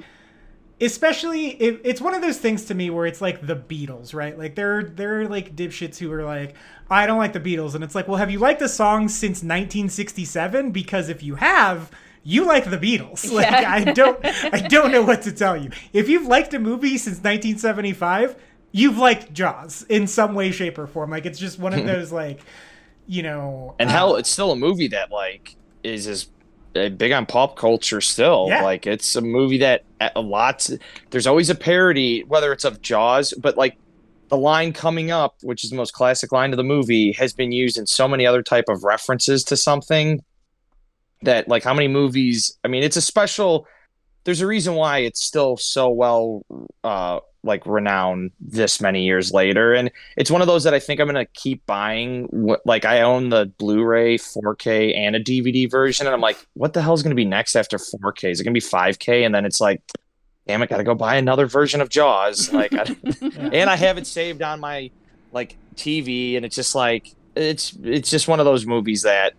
especially if it's one of those things to me where it's like the Beatles, right? Like there there are like dipshits who are like, I don't like the Beatles, and it's like, well, have you liked a song since 1967? Because if you have, you like the Beatles. Like
Yeah.
I don't I don't know what to tell you. If you've liked a movie since 1975, you've liked Jaws in some way, shape, or form. Like it's just one of those like, you know,
And
uh,
hell, it's still a movie that like is as big on pop culture still.
Yeah.
Like it's a movie that a a lot. There's always a parody, whether it's of Jaws, but like the line coming up, which is the most classic line of the movie, has been used in so many other type of references to something that like how many movies. I mean, it's a special. There's a reason why it's still so well uh like renown this many years later and it's one of those that I think I'm gonna keep buying. Like I own the Blu-ray, 4K, and a DVD version, and I'm like, what the hell is gonna be next after 4K? Is it gonna be 5K? And then it's like, damn it, gotta go buy another version of Jaws. Like, I, and I have it saved on my like TV, and it's just like it's it's just one of those movies that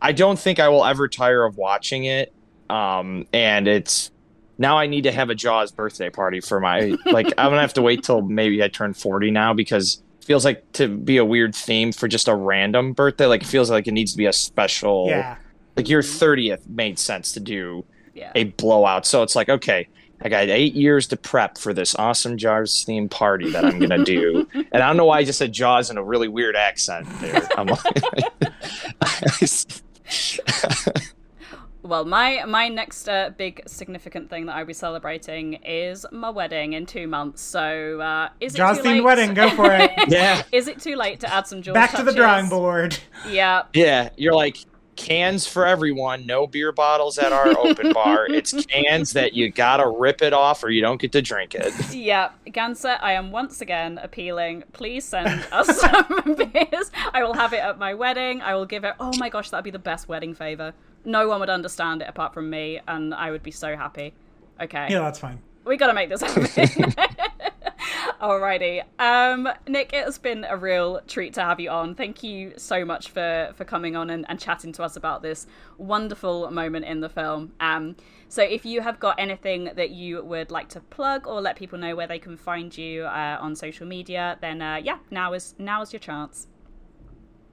I don't think I will ever tire of watching it. Um, and it's now I need to have a Jaws birthday party for my like I'm gonna have to wait till maybe I turn 40 now because it feels like to be a weird theme for just a random birthday. Like it feels like it needs to be a special.
Yeah.
Like your 30th made sense to do
Yeah.
a blowout. So it's like okay. I got eight years to prep for this awesome Jaws themed party that I'm gonna do, and I don't know why I just said Jaws in a really weird accent. There, I'm like,
Well, my my next uh, big significant thing that I'll be celebrating is my wedding in two months. So uh, is it
Jaws
too
themed
late?
wedding, go for it.
yeah,
is it too late to add some Jaws
Back to the drawing board.
Yeah,
Yeah, you're like cans for everyone. No beer bottles at our open bar. It's cans that you gotta rip it off or you don't get to drink it.
yeah. Gansett, I am once again appealing. Please send us some beers. I will have it at my wedding. I will give it. Oh my gosh, that'd be the best wedding favor. No one would understand it apart from me, and I would be so happy. Okay.
Yeah, that's fine.
we gotta make this happen. Alrighty, um, Nick, it has been a real treat to have you on. Thank you so much for for coming on and, and chatting to us about this wonderful moment in the film. Um, so if you have got anything that you would like to plug or let people know where they can find you uh, on social media, then uh, yeah, now is now is your chance.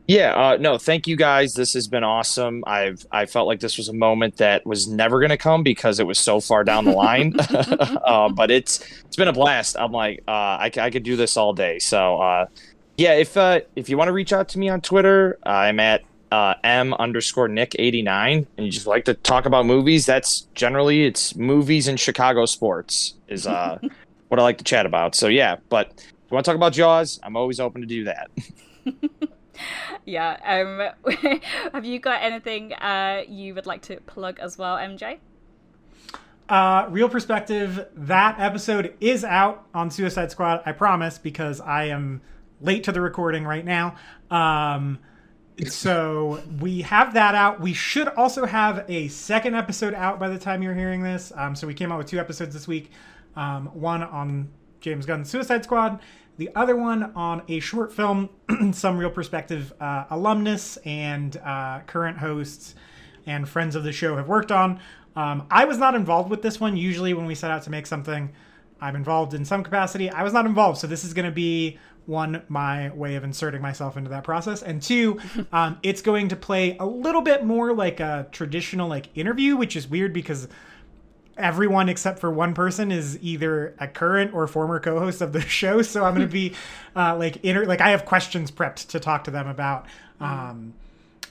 Yeah, uh, no, thank you guys. This has been awesome. I've I felt like this was a moment that was never going to come because it was so far down the line. uh, but it's it's been a blast. I'm like uh, I, I could do this all day. So uh, yeah, if uh, if you want to reach out to me on Twitter, I'm at uh, m underscore nick 89 and you just like to talk about movies. That's generally it's movies and Chicago sports is uh, what I like to chat about. So yeah, but if you want to talk about Jaws, I'm always open to do that.
Yeah. Um, have you got anything uh, you would like to plug as well, MJ?
Uh, real perspective. That episode is out on Suicide Squad. I promise because I am late to the recording right now. Um, so we have that out. We should also have a second episode out by the time you're hearing this. Um, so we came out with two episodes this week. Um, one on James Gunn's Suicide Squad. The other one on a short film, some real perspective uh, alumnus and uh, current hosts and friends of the show have worked on. Um, I was not involved with this one. Usually, when we set out to make something, I'm involved in some capacity. I was not involved, so this is going to be one my way of inserting myself into that process, and two, um, it's going to play a little bit more like a traditional like interview, which is weird because everyone except for one person is either a current or former co-host of the show. So i'm going to be uh, like inter- like i have questions prepped to talk to them about um,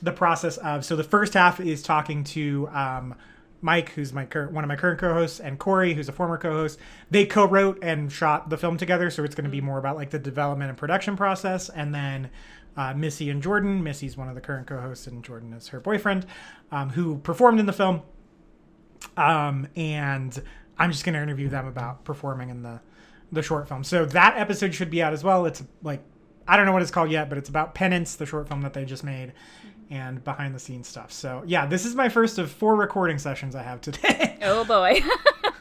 the process of so the first half is talking to um, mike who's my current one of my current co-hosts and corey who's a former co-host. They co-wrote and shot the film together so it's going to be more about like the development and production process. And then uh, missy and jordan missy's one of the current co-hosts and jordan is her boyfriend um, who performed in the film um, and I'm just going to interview them about performing in the the short film. So that episode should be out as well. It's like I don't know what it's called yet, but it's about Penance, the short film that they just made, and behind the scenes stuff. So yeah, this is my first of four recording sessions I have today.
Oh boy.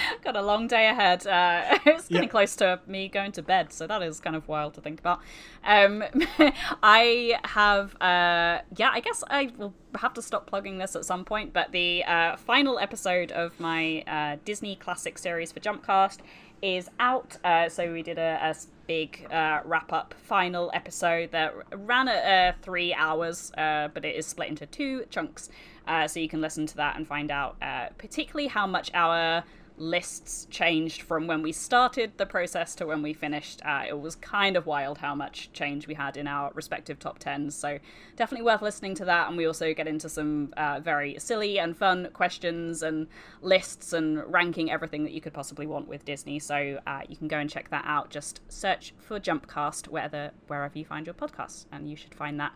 Got a long day ahead. Uh, it's getting
Yeah.
close to me going to bed, so that is kind of wild to think about. Um, I have, uh, yeah, I guess I will have to stop plugging this at some point, but the uh, final episode of my uh, Disney classic series for Jumpcast is out. Uh, so we did a big uh, wrap up final episode that ran at uh, three hours, uh, but it is split into two chunks. Uh, so you can listen to that and find out uh, particularly how much our lists changed from when we started the process to when we finished. Uh, it was kind of wild how much change we had in our respective top tens. So definitely worth listening to that. And we also get into some uh, very silly and fun questions and lists and ranking everything that you could possibly want with Disney. So uh, you can go and check that out. Just search for Jumpcast wherever wherever you find your podcasts, and you should find that.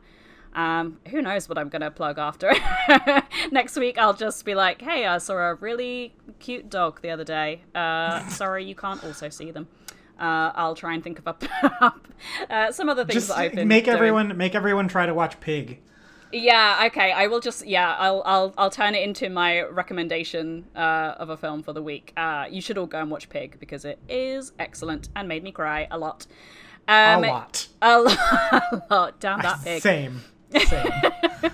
Um, who knows what I'm gonna plug after? Next week, I'll just be like, "Hey, I saw a really cute dog the other day. Uh, sorry, you can't also see them." Uh, I'll try and think of up, uh, some other things
just
that I've been
make
doing.
everyone make everyone try to watch Pig.
Yeah, okay. I will just yeah, I'll I'll I'll turn it into my recommendation uh, of a film for the week. Uh, you should all go and watch Pig because it is excellent and made me cry a lot. Um,
a lot.
A lot. a lot. Damn that pig.
Same.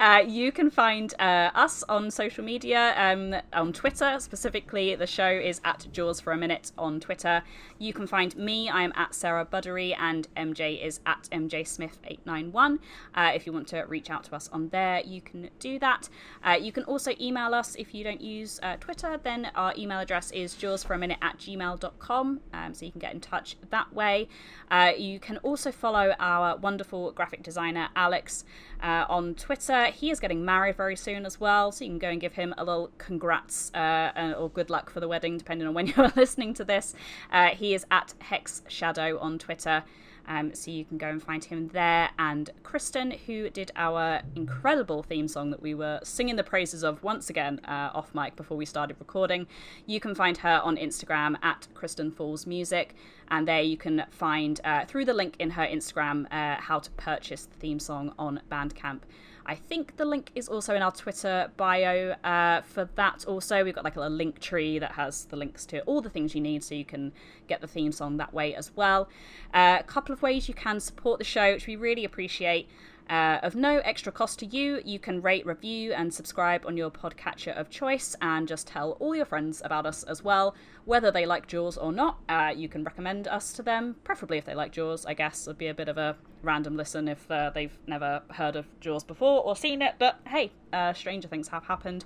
Uh, you can find uh, us on social media, um, on Twitter specifically. The show is at Jaws for a Minute on Twitter. You can find me, I am at Sarah Buddery, and MJ is at MJ Smith891. Uh, if you want to reach out to us on there, you can do that. Uh, you can also email us if you don't use uh, Twitter, then our email address is jawsforaminute at gmail.com, um, so you can get in touch that way. Uh, you can also follow our wonderful graphic designer, Alex, uh, on Twitter. He is getting married very soon as well, so you can go and give him a little congrats uh, or good luck for the wedding, depending on when you're listening to this. Uh, he is at Hex Shadow on Twitter. Um, so you can go and find him there. And Kristen, who did our incredible theme song that we were singing the praises of once again uh, off mic before we started recording, you can find her on Instagram at Kristen Falls Music. And there you can find, uh, through the link in her Instagram, uh, how to purchase the theme song on Bandcamp. I think the link is also in our Twitter bio uh, for that. Also, we've got like a link tree that has the links to all the things you need, so you can get the theme song that way as well. Uh, a couple of ways you can support the show, which we really appreciate. Uh, of no extra cost to you, you can rate, review, and subscribe on your podcatcher of choice, and just tell all your friends about us as well. Whether they like Jaws or not, uh, you can recommend us to them, preferably if they like Jaws, I guess. It'd be a bit of a random listen if uh, they've never heard of Jaws before or seen it, but hey, uh, stranger things have happened.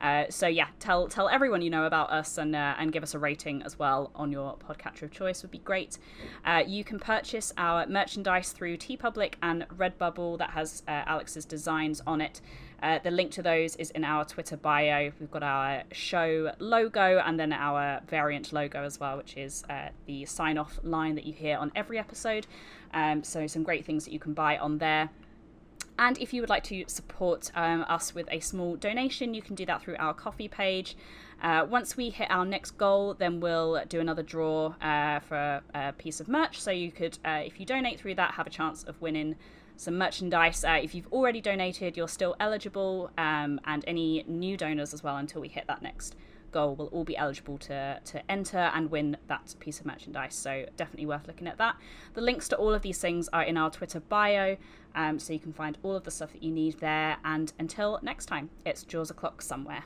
Uh, so yeah, tell tell everyone you know about us and uh, and give us a rating as well on your podcatcher of choice would be great. Uh, you can purchase our merchandise through TeePublic and Redbubble that has uh, Alex's designs on it. Uh, the link to those is in our Twitter bio. We've got our show logo and then our variant logo as well, which is uh, the sign off line that you hear on every episode. Um, so, some great things that you can buy on there. And if you would like to support um, us with a small donation, you can do that through our Ko-fi page. Uh, once we hit our next goal, then we'll do another draw uh, for a piece of merch. So you could, uh, if you donate through that, have a chance of winning some merchandise. Uh, if you've already donated, you're still eligible, um, and any new donors as well until we hit that next goal will all be eligible to, to enter and win that piece of merchandise. So definitely worth looking at that. The links to all of these things are in our Twitter bio, um, so you can find all of the stuff that you need there. And until next time, it's Jaws o'clock somewhere.